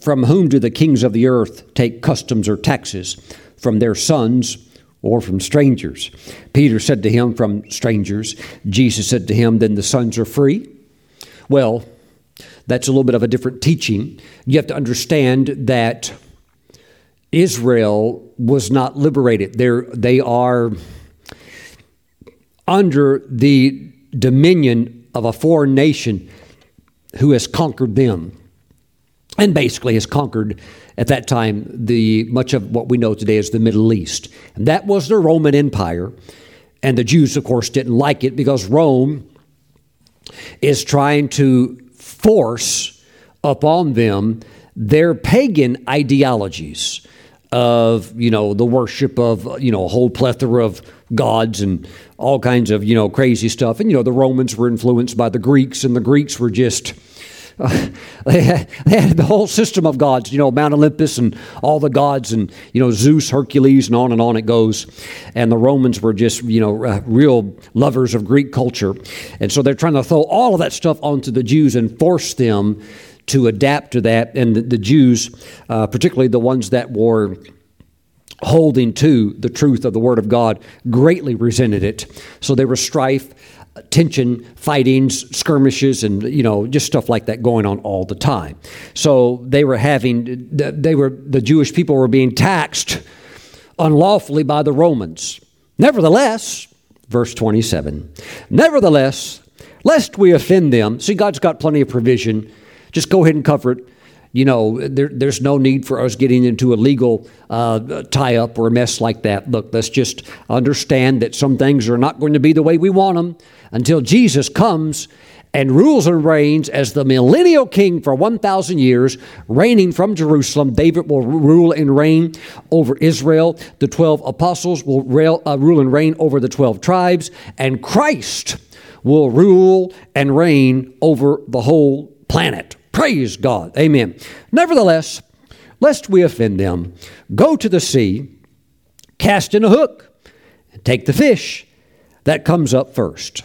from whom do the kings of the earth take customs or taxes? From their sons or from strangers? Peter said to him, From strangers. Jesus said to him, Then the sons are free? Well, that's a little bit of a different teaching. You have to understand that Israel was not liberated. They're, they are under the dominion of a foreign nation who has conquered them and basically has conquered at that time the much of what we know today as the Middle East. And that was the Roman Empire. And the Jews, of course, didn't like it because Rome is trying to force upon them their pagan ideologies of you know the worship of you know a whole plethora of gods and all kinds of you know crazy stuff and you know the romans were influenced by the greeks and the greeks were just they, had, the whole system of gods you know mount olympus and all the gods and you know zeus hercules and on and on it goes and the romans were just you know uh, real lovers of greek culture and so they're trying to throw all of that stuff onto the jews and force them to adapt to that. And the, the Jews, uh, particularly the ones that were holding to the truth of the Word of God, greatly resented it. So there was strife, tension, fightings, skirmishes, and you know just stuff like that going on all the time. So they were having they were the Jewish people were being taxed unlawfully by the Romans. Nevertheless, verse 27, nevertheless, lest we offend them, see, God's got plenty of provision just go ahead and cover it. You know, there, there's no need for us getting into a legal uh, tie up or a mess like that. Look, let's just understand that some things are not going to be the way we want them until Jesus comes and rules and reigns as the millennial king for 1,000 years, reigning from Jerusalem. David will rule and reign over Israel. The 12 apostles will rail, uh, rule and reign over the 12 tribes. And Christ will rule and reign over the whole planet. Praise God. Amen. Nevertheless, lest we offend them, go to the sea, cast in a hook, and take the fish that comes up first.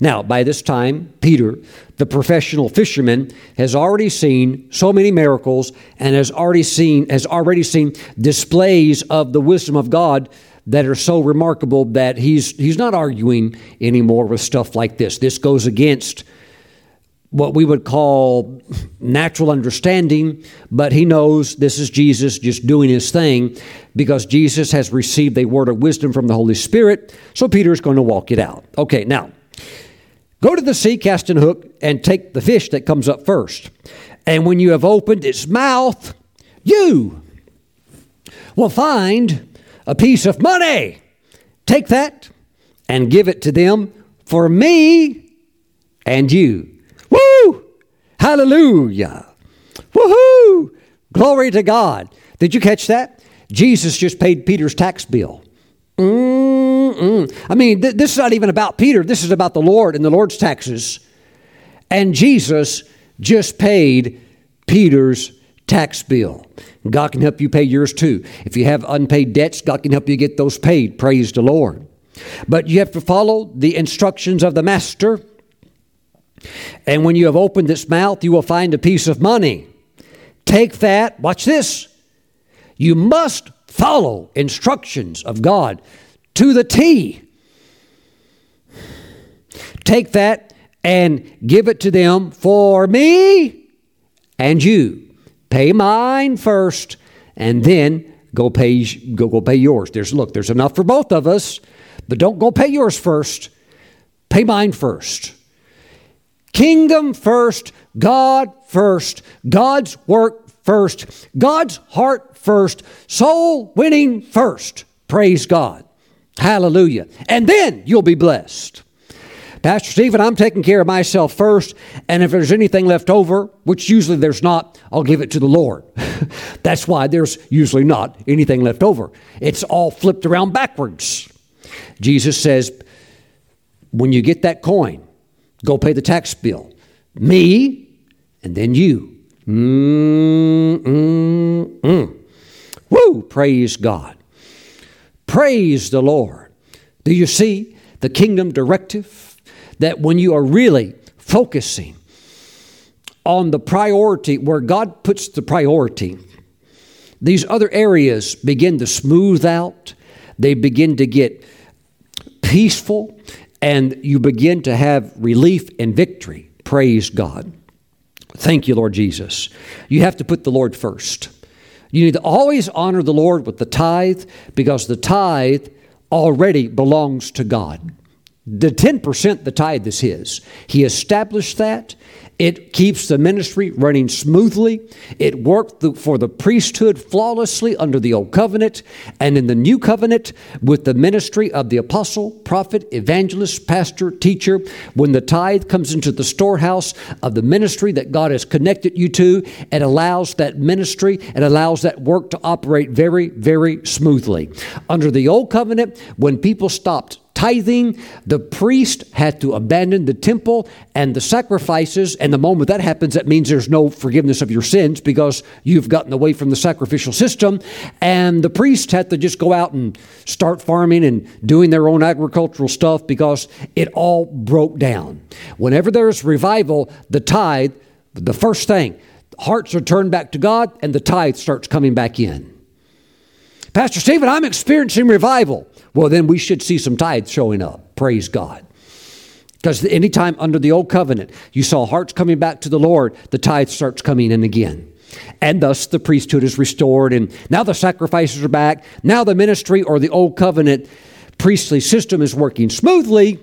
Now, by this time, Peter, the professional fisherman, has already seen so many miracles and has already seen has already seen displays of the wisdom of God that are so remarkable that he's he's not arguing anymore with stuff like this. This goes against what we would call natural understanding, but he knows this is Jesus just doing his thing because Jesus has received a word of wisdom from the Holy Spirit, so Peter is going to walk it out. Okay, now, go to the sea, cast an hook, and take the fish that comes up first. And when you have opened its mouth, you will find a piece of money. Take that and give it to them for me and you. Hallelujah! Woohoo! Glory to God. Did you catch that? Jesus just paid Peter's tax bill. Mm-mm. I mean, th- this is not even about Peter. This is about the Lord and the Lord's taxes. And Jesus just paid Peter's tax bill. God can help you pay yours too. If you have unpaid debts, God can help you get those paid. Praise the Lord. But you have to follow the instructions of the Master and when you have opened its mouth, you will find a piece of money. Take that, watch this. You must follow instructions of God to the T. Take that and give it to them for me and you. Pay mine first and then go pay go, go pay yours. There's look, there's enough for both of us, but don't go pay yours first. Pay mine first. Kingdom first, God first, God's work first, God's heart first, soul winning first. Praise God. Hallelujah. And then you'll be blessed. Pastor Stephen, I'm taking care of myself first, and if there's anything left over, which usually there's not, I'll give it to the Lord. That's why there's usually not anything left over. It's all flipped around backwards. Jesus says, when you get that coin, Go pay the tax bill. Me, and then you. Mm, mm, mm. Woo! Praise God. Praise the Lord. Do you see the kingdom directive? That when you are really focusing on the priority, where God puts the priority, these other areas begin to smooth out, they begin to get peaceful, and you begin to have relief and victory. Praise God. Thank you, Lord Jesus. You have to put the Lord first. You need to always honor the Lord with the tithe because the tithe already belongs to God. The 10%, the tithe is His. He established that. It keeps the ministry running smoothly. It worked for the priesthood flawlessly under the old covenant. And in the new covenant, with the ministry of the apostle, prophet, evangelist, pastor, teacher, when the tithe comes into the storehouse of the ministry that God has connected you to, it allows that ministry, it allows that work to operate very, very smoothly. Under the old covenant, when people stopped tithing, the priest had to abandon the temple and the sacrifices. And the moment that happens, that means there's no forgiveness of your sins because you've gotten away from the sacrificial system. And the priest had to just go out and start farming and doing their own agricultural stuff because it all broke down. Whenever there's revival, the tithe, the first thing, hearts are turned back to God and the tithe starts coming back in. Pastor Stephen, I'm experiencing revival well, then we should see some tithes showing up. Praise God. Because anytime under the old covenant you saw hearts coming back to the Lord, the tithe starts coming in again. And thus the priesthood is restored, and now the sacrifices are back. Now the ministry or the old covenant priestly system is working smoothly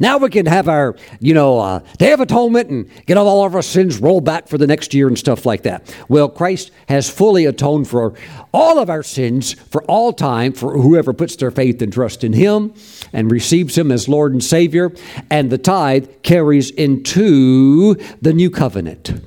now we can have our, you know, uh, Day of Atonement and get all of our sins rolled back for the next year and stuff like that. Well, Christ has fully atoned for all of our sins for all time for whoever puts their faith and trust in Him and receives Him as Lord and Savior. And the tithe carries into the new covenant,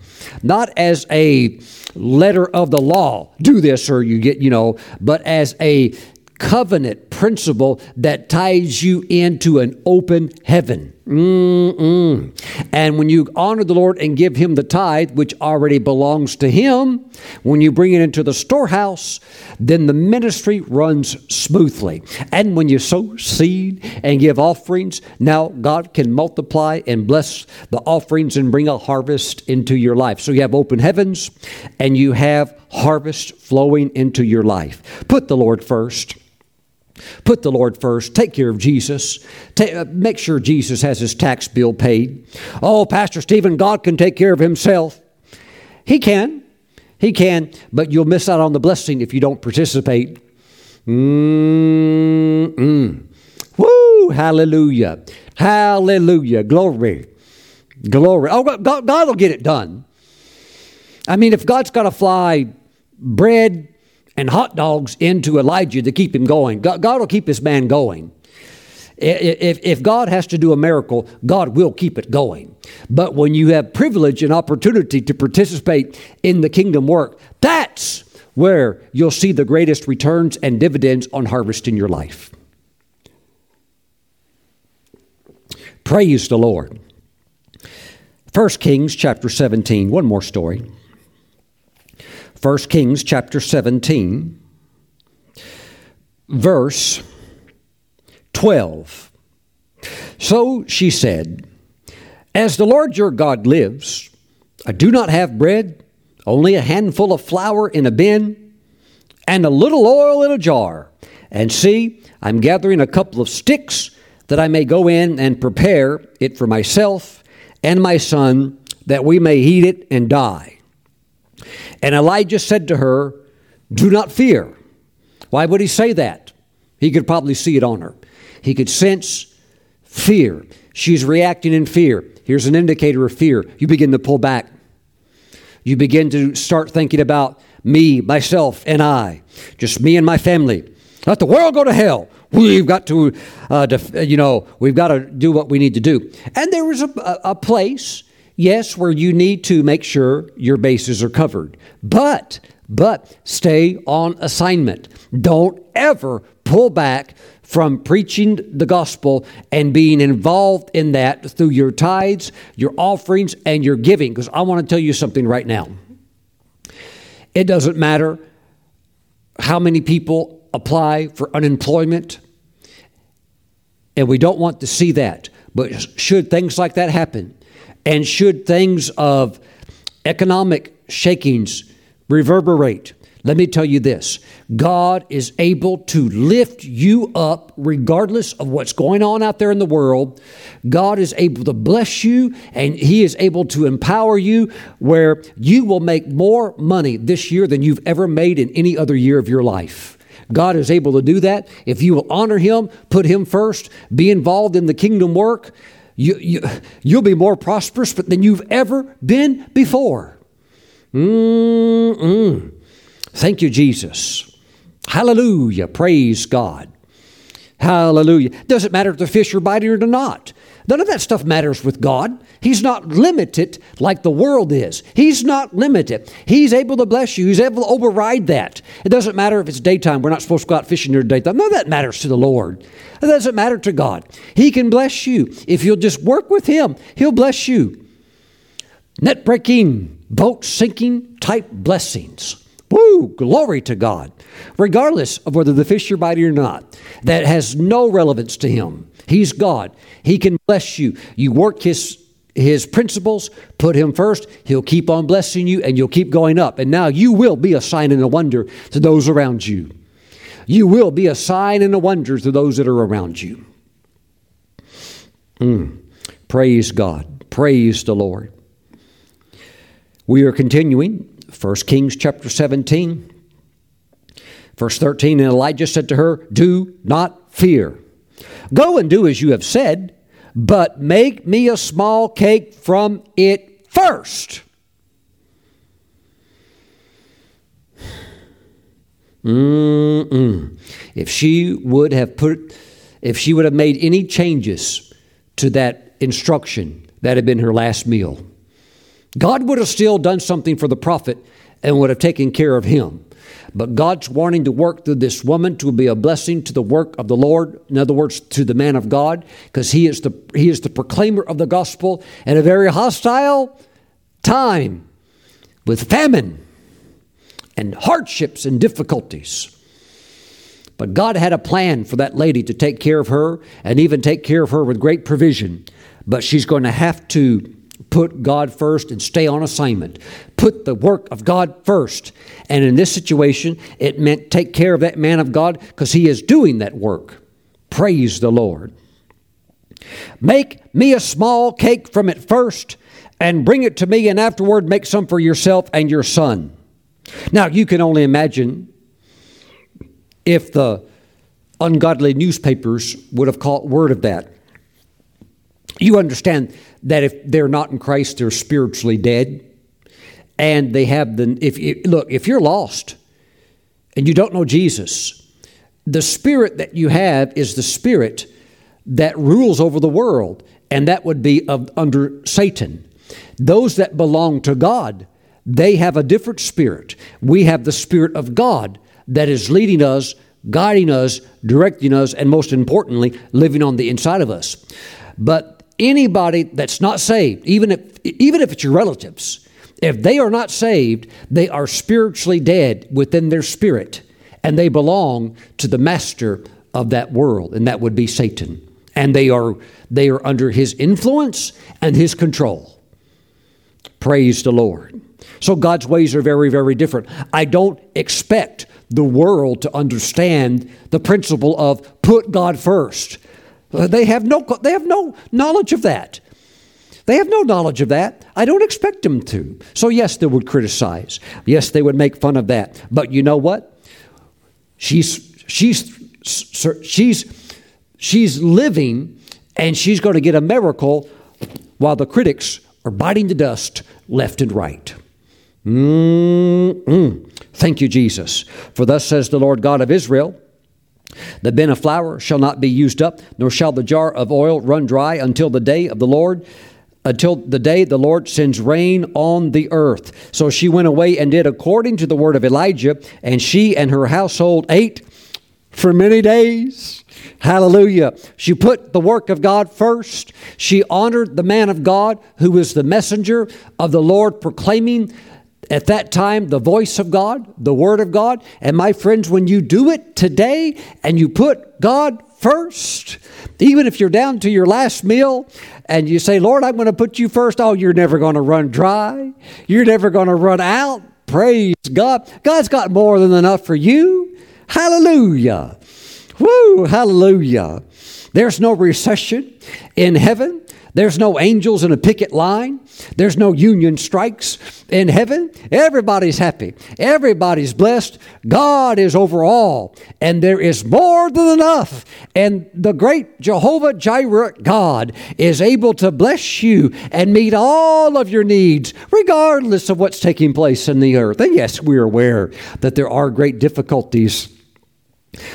not as a letter of the law, do this or you get, you know, but as a covenant principle that ties you into an open heaven. Mm-mm. And when you honor the Lord and give Him the tithe, which already belongs to Him, when you bring it into the storehouse, then the ministry runs smoothly. And when you sow seed and give offerings, now God can multiply and bless the offerings and bring a harvest into your life. So you have open heavens and you have harvest flowing into your life. Put the Lord first. Put the Lord first. Take care of Jesus. Take, uh, make sure Jesus has his tax bill paid. Oh, Pastor Stephen, God can take care of himself. He can. He can, but you'll miss out on the blessing if you don't participate. Mm-mm. Woo! Hallelujah. Hallelujah. Glory. Glory. Oh, God, God will get it done. I mean, if God's got to fly bread, and hot dogs into Elijah to keep him going. God, God will keep this man going. If, if God has to do a miracle, God will keep it going. But when you have privilege and opportunity to participate in the kingdom work, that's where you'll see the greatest returns and dividends on harvest in your life. Praise the Lord. 1 Kings chapter 17, one more story. 1 Kings chapter 17, verse 12. So she said, As the Lord your God lives, I do not have bread, only a handful of flour in a bin, and a little oil in a jar. And see, I'm gathering a couple of sticks that I may go in and prepare it for myself and my son, that we may eat it and die. And Elijah said to her, Do not fear. Why would he say that? He could probably see it on her. He could sense fear. She's reacting in fear. Here's an indicator of fear. You begin to pull back. You begin to start thinking about me, myself, and I, just me and my family. Let the world go to hell. We've got to, uh, def- you know, we've got to do what we need to do. And there was a, a place yes, where you need to make sure your bases are covered. But, but stay on assignment. Don't ever pull back from preaching the gospel and being involved in that through your tithes, your offerings, and your giving. Because I want to tell you something right now. It doesn't matter how many people apply for unemployment, and we don't want to see that. But should things like that happen, and should things of economic shakings reverberate, let me tell you this God is able to lift you up regardless of what's going on out there in the world. God is able to bless you and He is able to empower you where you will make more money this year than you've ever made in any other year of your life. God is able to do that. If you will honor Him, put Him first, be involved in the kingdom work, you, you, you'll be more prosperous than you've ever been before. Mm-mm. Thank you, Jesus. Hallelujah. Praise God. Hallelujah. Doesn't matter if the fish are biting or not. None of that stuff matters with God. He's not limited like the world is. He's not limited. He's able to bless you. He's able to override that. It doesn't matter if it's daytime. We're not supposed to go out fishing during daytime. None of that matters to the Lord. It doesn't matter to God. He can bless you. If you'll just work with Him, He'll bless you. Net breaking, boat sinking type blessings. Woo! Glory to God. Regardless of whether the fish are biting or not, that has no relevance to him. He's God. He can bless you. You work his his principles, put him first, he'll keep on blessing you and you'll keep going up. And now you will be a sign and a wonder to those around you. You will be a sign and a wonder to those that are around you. Mm. Praise God. Praise the Lord. We are continuing 1 Kings chapter 17. Verse 13 And Elijah said to her, Do not fear. Go and do as you have said, but make me a small cake from it first. Mm-mm. If she would have put, if she would have made any changes to that instruction, that had been her last meal. God would have still done something for the prophet and would have taken care of him. But God's wanting to work through this woman to be a blessing to the work of the Lord. In other words, to the man of God, because he is the he is the proclaimer of the gospel in a very hostile time with famine and hardships and difficulties. But God had a plan for that lady to take care of her and even take care of her with great provision. But she's going to have to put God first and stay on assignment. Put the work of God first. And in this situation, it meant take care of that man of God because he is doing that work. Praise the Lord. Make me a small cake from it first and bring it to me, and afterward make some for yourself and your son. Now, you can only imagine if the ungodly newspapers would have caught word of that. You understand that if they're not in Christ, they're spiritually dead. And they have the, if you, look, if you're lost and you don't know Jesus, the spirit that you have is the spirit that rules over the world, and that would be of, under Satan. Those that belong to God, they have a different spirit. We have the spirit of God that is leading us, guiding us, directing us, and most importantly, living on the inside of us. But anybody that's not saved, even if, even if it's your relatives, if they are not saved, they are spiritually dead within their spirit, and they belong to the master of that world, and that would be Satan. And they are they are under his influence and his control. Praise the Lord. So God's ways are very, very different. I don't expect the world to understand the principle of put God first. Uh, they have no, they have no knowledge of that. They have no knowledge of that. I don't expect them to. So, yes, they would criticize. Yes, they would make fun of that. But you know what? She's, she's, she's, she's living and she's going to get a miracle while the critics are biting the dust left and right. Mm-mm. Thank you, Jesus. For thus says the Lord God of Israel the bin of flour shall not be used up, nor shall the jar of oil run dry until the day of the Lord, until the day the Lord sends rain on the earth. So she went away and did according to the word of Elijah, and she and her household ate for many days. Hallelujah. She put the work of God first. She honored the man of God who was the messenger of the Lord proclaiming at that time the voice of God, the Word of God. And my friends, when you do it today and you put God first, even if you're down to your last meal and you say, Lord, I'm going to put you first, oh, you're never going to run dry. You're never going to run out. Praise God. God's got more than enough for you. Hallelujah. Woo, hallelujah. There's no recession in heaven. There's no angels in a picket line. There's no union strikes in heaven. Everybody's happy. Everybody's blessed. God is over all. And there is more than enough. And the great Jehovah Jireh God is able to bless you and meet all of your needs, regardless of what's taking place in the earth. And yes, we're aware that there are great difficulties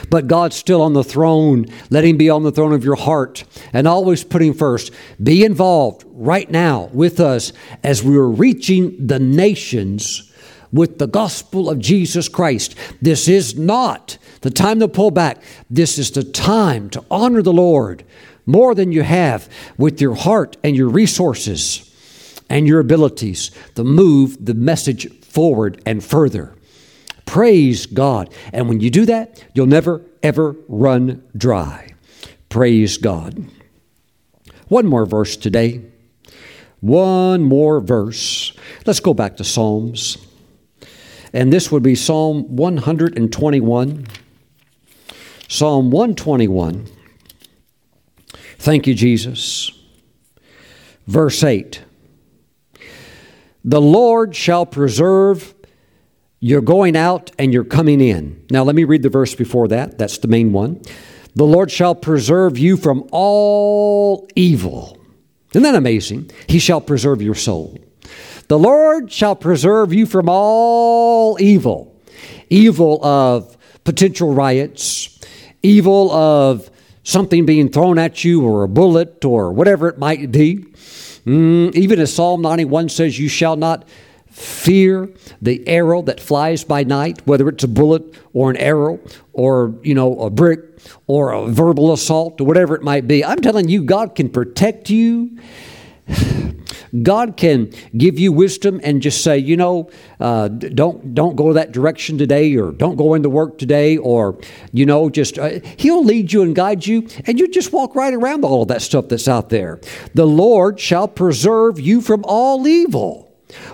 but God's still on the throne. Let Him be on the throne of your heart and always put Him first. Be involved right now with us as we are reaching the nations with the gospel of Jesus Christ. This is not the time to pull back. This is the time to honor the Lord more than you have with your heart and your resources and your abilities to move the message forward and further. Praise God. And when you do that, you'll never, ever run dry. Praise God. One more verse today. One more verse. Let's go back to Psalms. And this would be Psalm 121. Psalm 121. Thank you, Jesus. Verse 8 The Lord shall preserve you're going out and you're coming in. Now, let me read the verse before that. That's the main one. The Lord shall preserve you from all evil. Isn't that amazing? He shall preserve your soul. The Lord shall preserve you from all evil evil of potential riots, evil of something being thrown at you, or a bullet, or whatever it might be. Mm, even as Psalm 91 says, You shall not fear the arrow that flies by night, whether it's a bullet or an arrow or, you know, a brick or a verbal assault or whatever it might be. I'm telling you, God can protect you. God can give you wisdom and just say, you know, uh, don't don't go that direction today, or don't go into work today, or you know, just uh, He'll lead you and guide you, and you just walk right around all of that stuff that's out there. The Lord shall preserve you from all evil.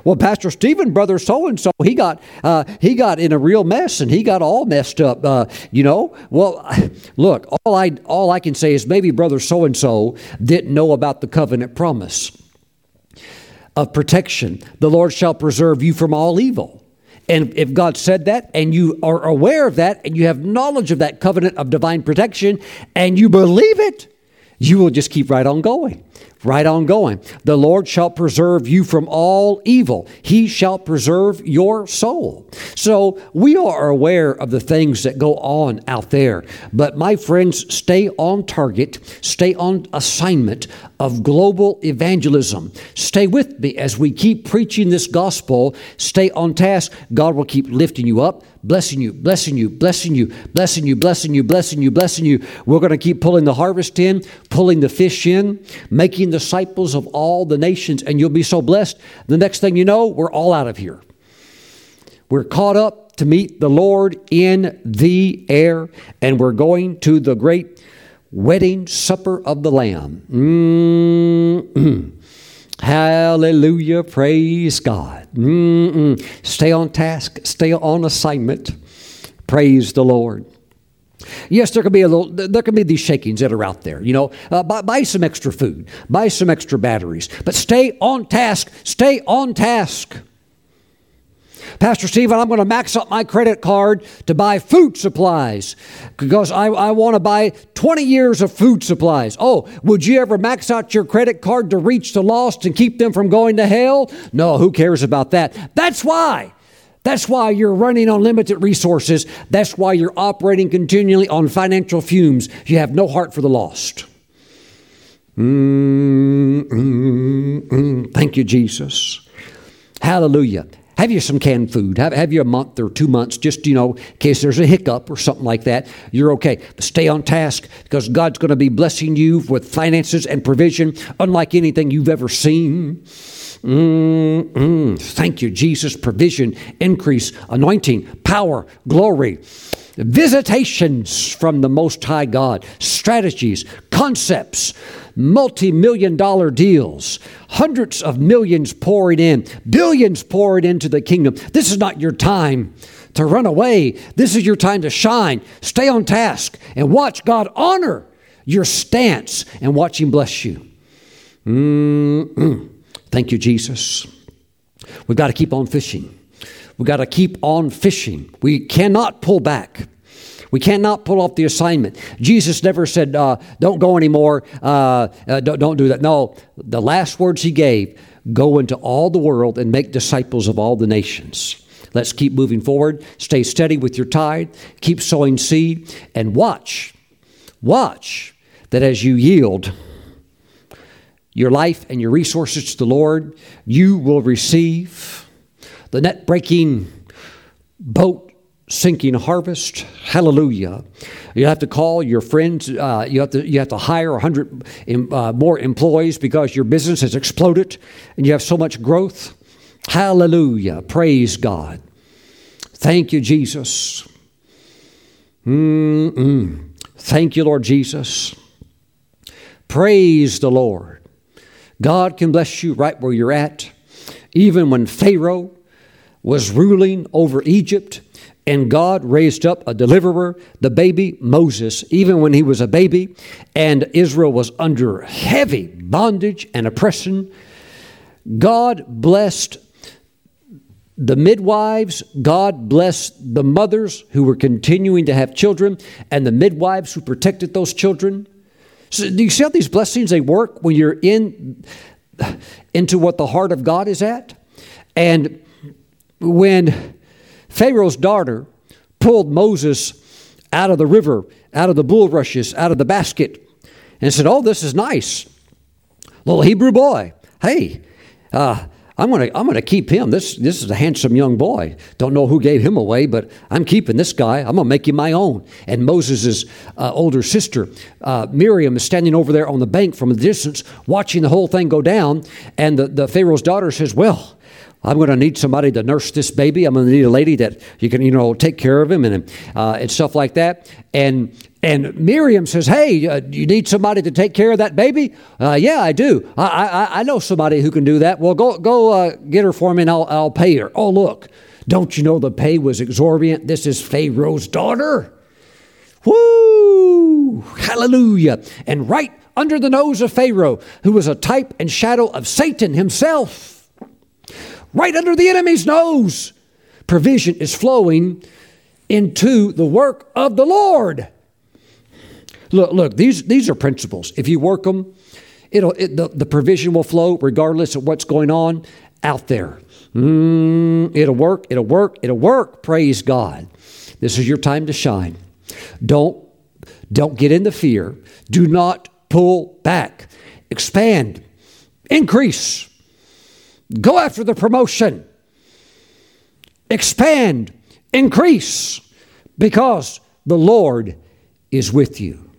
Well, Pastor Stephen, brother so and so, he got uh, he got in a real mess and he got all messed up. Uh, you know, well, look, all I all I can say is maybe brother so and so didn't know about the covenant promise of protection. The Lord shall preserve you from all evil. And if God said that, and you are aware of that, and you have knowledge of that covenant of divine protection, and you believe it, you will just keep right on going. Right on going. The Lord shall preserve you from all evil. He shall preserve your soul. So we are aware of the things that go on out there. But my friends, stay on target, stay on assignment of global evangelism. Stay with me as we keep preaching this gospel. Stay on task. God will keep lifting you up blessing you, blessing you, blessing you, blessing you, blessing you, blessing you, blessing you. We're going to keep pulling the harvest in, pulling the fish in, making disciples of all the nations, and you'll be so blessed. The next thing you know, we're all out of here. We're caught up to meet the Lord in the air, and we're going to the great wedding supper of the Lamb. Mm-hmm. Hallelujah. Praise God. Mm-mm. Stay on task, stay on assignment. Praise the Lord. Yes, there can be a little. There can be these shakings that are out there. You know, uh, buy, buy some extra food, buy some extra batteries, but stay on task. Stay on task. Pastor Stephen, I'm going to max out my credit card to buy food supplies because I, I want to buy 20 years of food supplies. Oh, would you ever max out your credit card to reach the lost and keep them from going to hell? No, who cares about that? That's why. That's why you're running on limited resources. That's why you're operating continually on financial fumes. You have no heart for the lost. Mm. Thank you, Jesus. Hallelujah. Have you some canned food? Have, have you a month or two months just, you know, in case there's a hiccup or something like that? You're okay. But stay on task because God's going to be blessing you with finances and provision unlike anything you've ever seen. Mm-mm. Thank you, Jesus. Provision, increase, anointing, power, glory visitations from the Most High God, strategies, concepts, multi million dollar deals, hundreds of millions pouring in, billions pouring into the kingdom. This is not your time to run away. This is your time to shine. Stay on task and watch God honor your stance and watch Him bless you. Mm-mm. Thank you, Jesus. We've got to keep on fishing. We've got to keep on fishing. We cannot pull back. We cannot pull off the assignment. Jesus never said, uh, don't go anymore, uh, uh, don't, don't do that. No, the last words he gave go into all the world and make disciples of all the nations. Let's keep moving forward. Stay steady with your tithe. Keep sowing seed and watch, watch that as you yield your life and your resources to the Lord, you will receive the net breaking boat sinking harvest. Hallelujah. You have to call your friends. Uh, you, have to, you have to hire 100 uh, more employees because your business has exploded and you have so much growth. Hallelujah. Praise God. Thank you, Jesus. Mm-mm. Thank you, Lord Jesus. Praise the Lord. God can bless you right where you're at. Even when Pharaoh was ruling over Egypt, and God raised up a deliverer, the baby Moses, even when he was a baby, and Israel was under heavy bondage and oppression. God blessed the midwives, God blessed the mothers who were continuing to have children, and the midwives who protected those children. So, do you see how these blessings they work when you're in into what the heart of God is at? And when Pharaoh's daughter pulled Moses out of the river, out of the bulrushes, out of the basket, and said, Oh, this is nice. Little Hebrew boy, hey, uh, I'm going to I'm to keep him. This this is a handsome young boy. Don't know who gave him away, but I'm keeping this guy. I'm going to make him my own. And Moses' uh, older sister, uh, Miriam, is standing over there on the bank from a distance, watching the whole thing go down. And the, the Pharaoh's daughter says, "Well, I'm going to need somebody to nurse this baby. I'm going to need a lady that you can, you know, take care of him and uh, and stuff like that. And and Miriam says, "Hey, uh, you need somebody to take care of that baby? Uh, yeah, I do. I, I, I know somebody who can do that. Well, go go uh, get her for me, and I'll I'll pay her. Oh, look, don't you know the pay was exorbitant? This is Pharaoh's daughter. Woo! Hallelujah! And right under the nose of Pharaoh, who was a type and shadow of Satan himself." right under the enemy's nose. Provision is flowing into the work of the Lord. Look, look, these, these are principles. If you work them, it'll, it, the, the provision will flow regardless of what's going on out there. Mm, it'll work, it'll work, it'll work. Praise God. This is your time to shine. Don't, don't get into fear. Do not pull back. Expand, increase. Go after the promotion. Expand, increase, because the Lord is with you.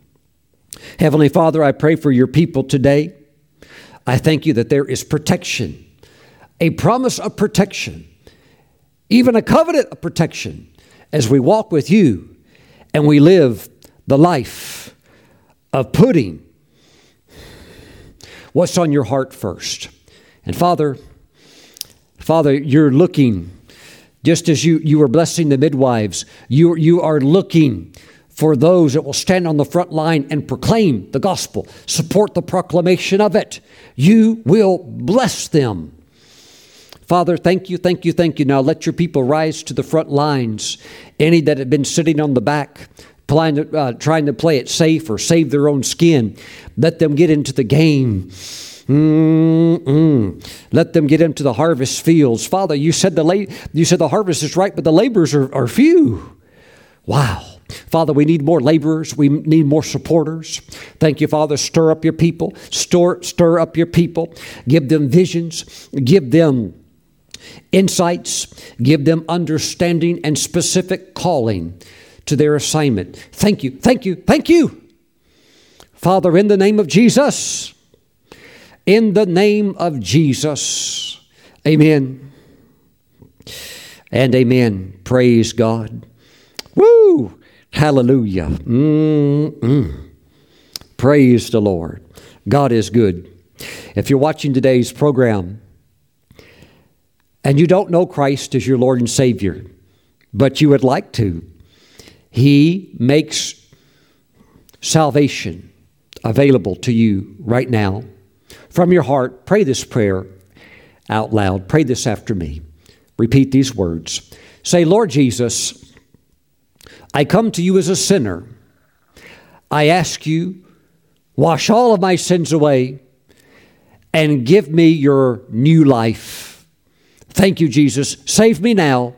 Heavenly Father, I pray for your people today. I thank you that there is protection, a promise of protection, even a covenant of protection as we walk with you and we live the life of putting what's on your heart first. And Father, Father, you're looking, just as you, you were blessing the midwives, you, you are looking for those that will stand on the front line and proclaim the gospel, support the proclamation of it. You will bless them. Father, thank you, thank you, thank you. Now let your people rise to the front lines. Any that have been sitting on the back, trying to, uh, trying to play it safe or save their own skin, let them get into the game. Mm-mm. Let them get into the harvest fields. Father, you said the la- you said the harvest is right, but the laborers are, are few. Wow. Father, we need more laborers. We need more supporters. Thank you, Father. Stir up your people. Stir, stir up your people. Give them visions. Give them insights. Give them understanding and specific calling to their assignment. Thank you. Thank you. Thank you. Father, in the name of Jesus. In the name of Jesus. Amen. And amen. Praise God. Woo! Hallelujah. Mm-mm. Praise the Lord. God is good. If you're watching today's program and you don't know Christ as your Lord and Savior, but you would like to, He makes salvation available to you right now. From your heart, pray this prayer out loud. Pray this after me. Repeat these words. Say, Lord Jesus, I come to you as a sinner. I ask you, wash all of my sins away and give me your new life. Thank you, Jesus. Save me now.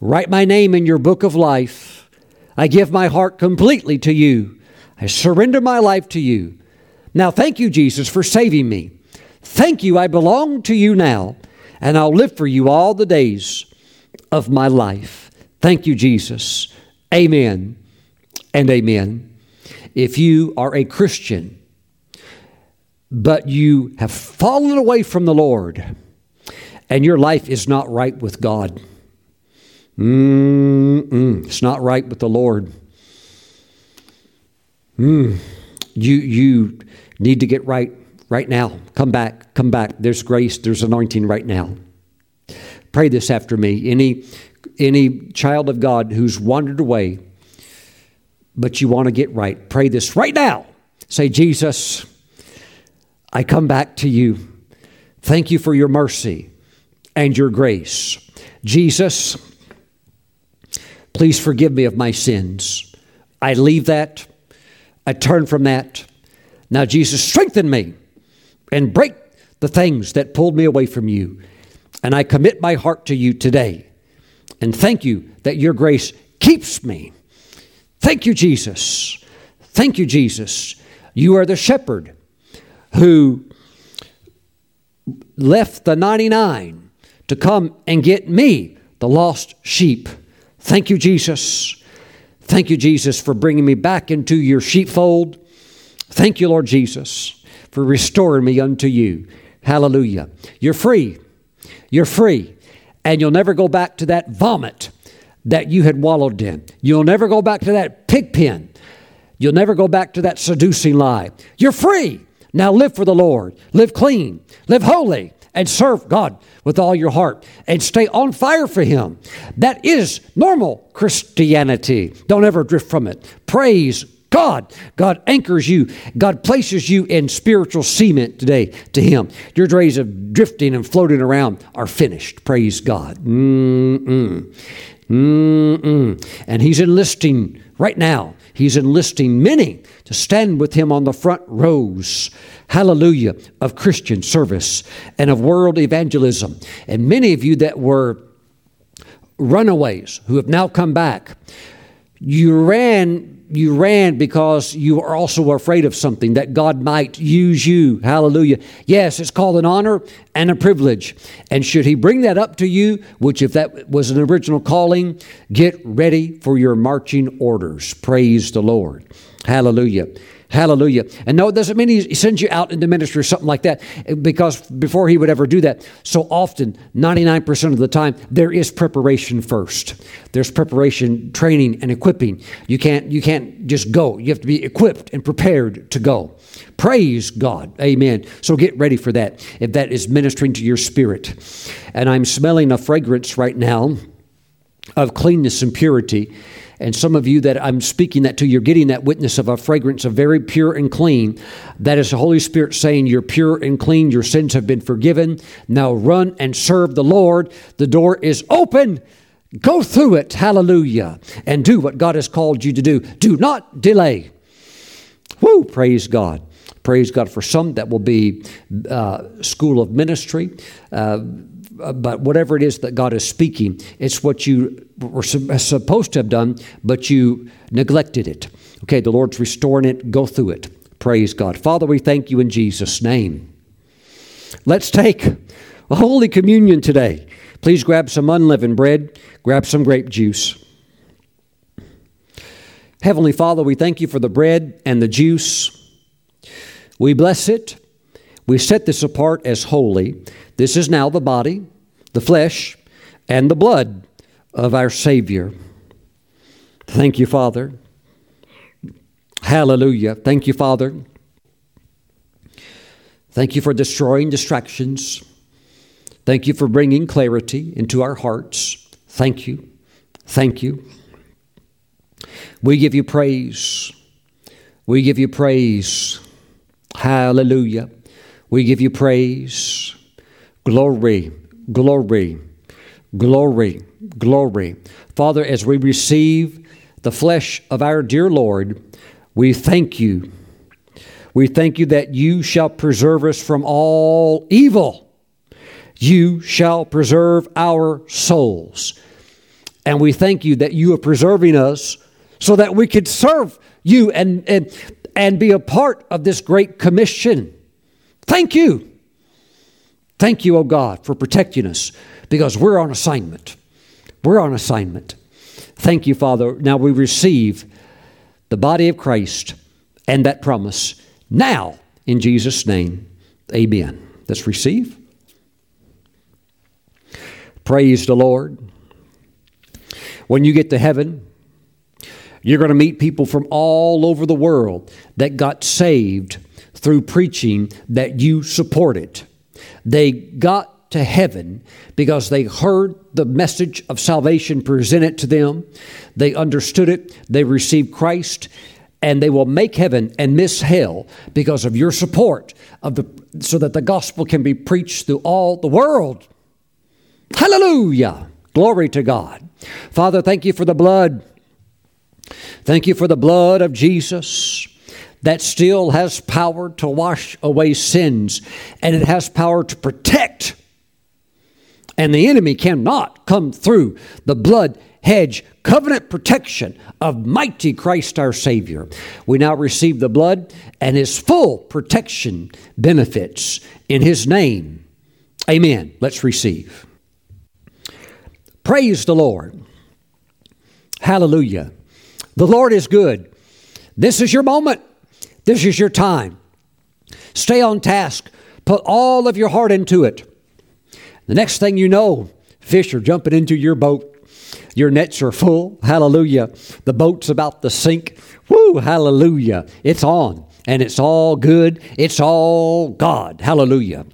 Write my name in your book of life. I give my heart completely to you. I surrender my life to you. Now, thank you, Jesus, for saving me. Thank you, I belong to you now, and I'll live for you all the days of my life. Thank you, Jesus. Amen and amen. If you are a Christian, but you have fallen away from the Lord, and your life is not right with God, Mm-mm, it's not right with the Lord. Mm, you, you need to get right right now. Come back, come back. There's grace, there's anointing right now. Pray this after me. Any, any child of God who's wandered away, but you want to get right, pray this right now. Say, Jesus, I come back to you. Thank you for your mercy and your grace. Jesus, please forgive me of my sins. I leave that. I turn from that. Now, Jesus, strengthen me and break the things that pulled me away from you. And I commit my heart to you today. And thank you that your grace keeps me. Thank you, Jesus. Thank you, Jesus. You are the shepherd who left the 99 to come and get me, the lost sheep. Thank you, Jesus. Thank you, Jesus, for bringing me back into your sheepfold. Thank you, Lord Jesus, for restoring me unto you. Hallelujah. You're free. You're free. And you'll never go back to that vomit that you had wallowed in. You'll never go back to that pig pen. You'll never go back to that seducing lie. You're free. Now live for the Lord. Live clean. Live holy and serve God with all your heart and stay on fire for Him. That is normal Christianity. Don't ever drift from it. Praise God. God anchors you. God places you in spiritual cement today to Him. Your days of drifting and floating around are finished. Praise God. Mm-mm. Mm-mm. And He's enlisting right now, He's enlisting many to stand with Him on the front rows. Hallelujah. Of Christian service and of world evangelism. And many of you that were runaways who have now come back, you ran you ran because you are also afraid of something that God might use you. Hallelujah. Yes, it's called an honor and a privilege. And should He bring that up to you, which if that was an original calling, get ready for your marching orders. Praise the Lord. Hallelujah. Hallelujah. And no, it doesn't mean he sends you out into ministry or something like that, because before he would ever do that, so often, 99% of the time, there is preparation first. There's preparation, training, and equipping. You can't, you can't just go. You have to be equipped and prepared to go. Praise God. Amen. So get ready for that if that is ministering to your spirit. And I'm smelling a fragrance right now of cleanness and purity and some of you that I'm speaking that to, you're getting that witness of a fragrance of very pure and clean. That is the Holy Spirit saying, You're pure and clean, your sins have been forgiven. Now run and serve the Lord. The door is open. Go through it, hallelujah, and do what God has called you to do. Do not delay. Woo, praise God. Praise God. For some, that will be uh, school of ministry. Uh, but whatever it is that God is speaking, it's what you were uh, supposed to have done, but you neglected it. Okay, the Lord's restoring it. Go through it. Praise God. Father, we thank you in Jesus' name. Let's take a Holy Communion today. Please grab some unleavened bread, grab some grape juice. Heavenly Father, we thank you for the bread and the juice. We bless it. We set this apart as holy. This is now the body, the flesh, and the blood of our Savior. Thank you, Father. Hallelujah. Thank you, Father. Thank you for destroying distractions. Thank you for bringing clarity into our hearts. Thank you. Thank you. We give you praise. We give you praise. Hallelujah. We give you praise. Glory, glory, glory, glory. Father, as we receive the flesh of our dear Lord, we thank you. We thank you that you shall preserve us from all evil. You shall preserve our souls. And we thank you that you are preserving us so that we could serve you and, and, and be a part of this great commission. Thank you. Thank you, O oh God, for protecting us because we're on assignment. We're on assignment. Thank you, Father. Now we receive the body of Christ and that promise now in Jesus' name. Amen. Let's receive. Praise the Lord. When you get to heaven, you're going to meet people from all over the world that got saved through preaching that you supported. They got to heaven because they heard the message of salvation presented to them, they understood it, they received Christ, and they will make heaven and miss hell because of your support of the so that the gospel can be preached through all the world. Hallelujah. Glory to God. Father, thank you for the blood. Thank you for the blood of Jesus that still has power to wash away sins and it has power to protect. And the enemy cannot come through the blood hedge covenant protection of mighty Christ our Savior. We now receive the blood and his full protection benefits in his name. Amen. Let's receive. Praise the Lord. Hallelujah. The Lord is good. This is your moment. This is your time. Stay on task. Put all of your heart into it. The next thing you know, fish are jumping into your boat. Your nets are full. Hallelujah. The boat's about to sink. Woo, hallelujah. It's on and it's all good. It's all God. Hallelujah.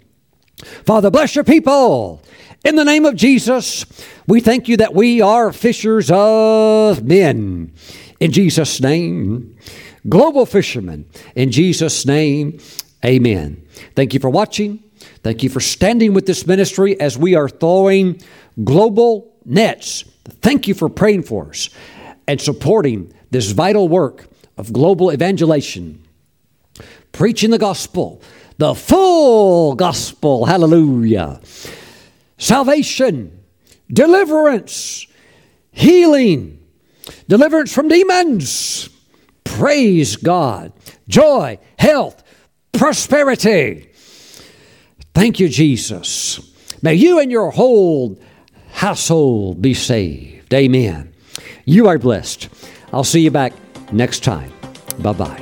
Father, bless your people. In the name of Jesus, we thank you that we are fishers of men. In Jesus' name, global fishermen. In Jesus' name, amen. Thank you for watching. Thank you for standing with this ministry as we are throwing global nets. Thank you for praying for us and supporting this vital work of global evangelization, preaching the gospel, the full gospel. Hallelujah salvation, deliverance, healing, deliverance from demons. Praise God. Joy, health, prosperity. Thank you, Jesus. May you and your whole household be saved. Amen. You are blessed. I'll see you back next time. Bye bye.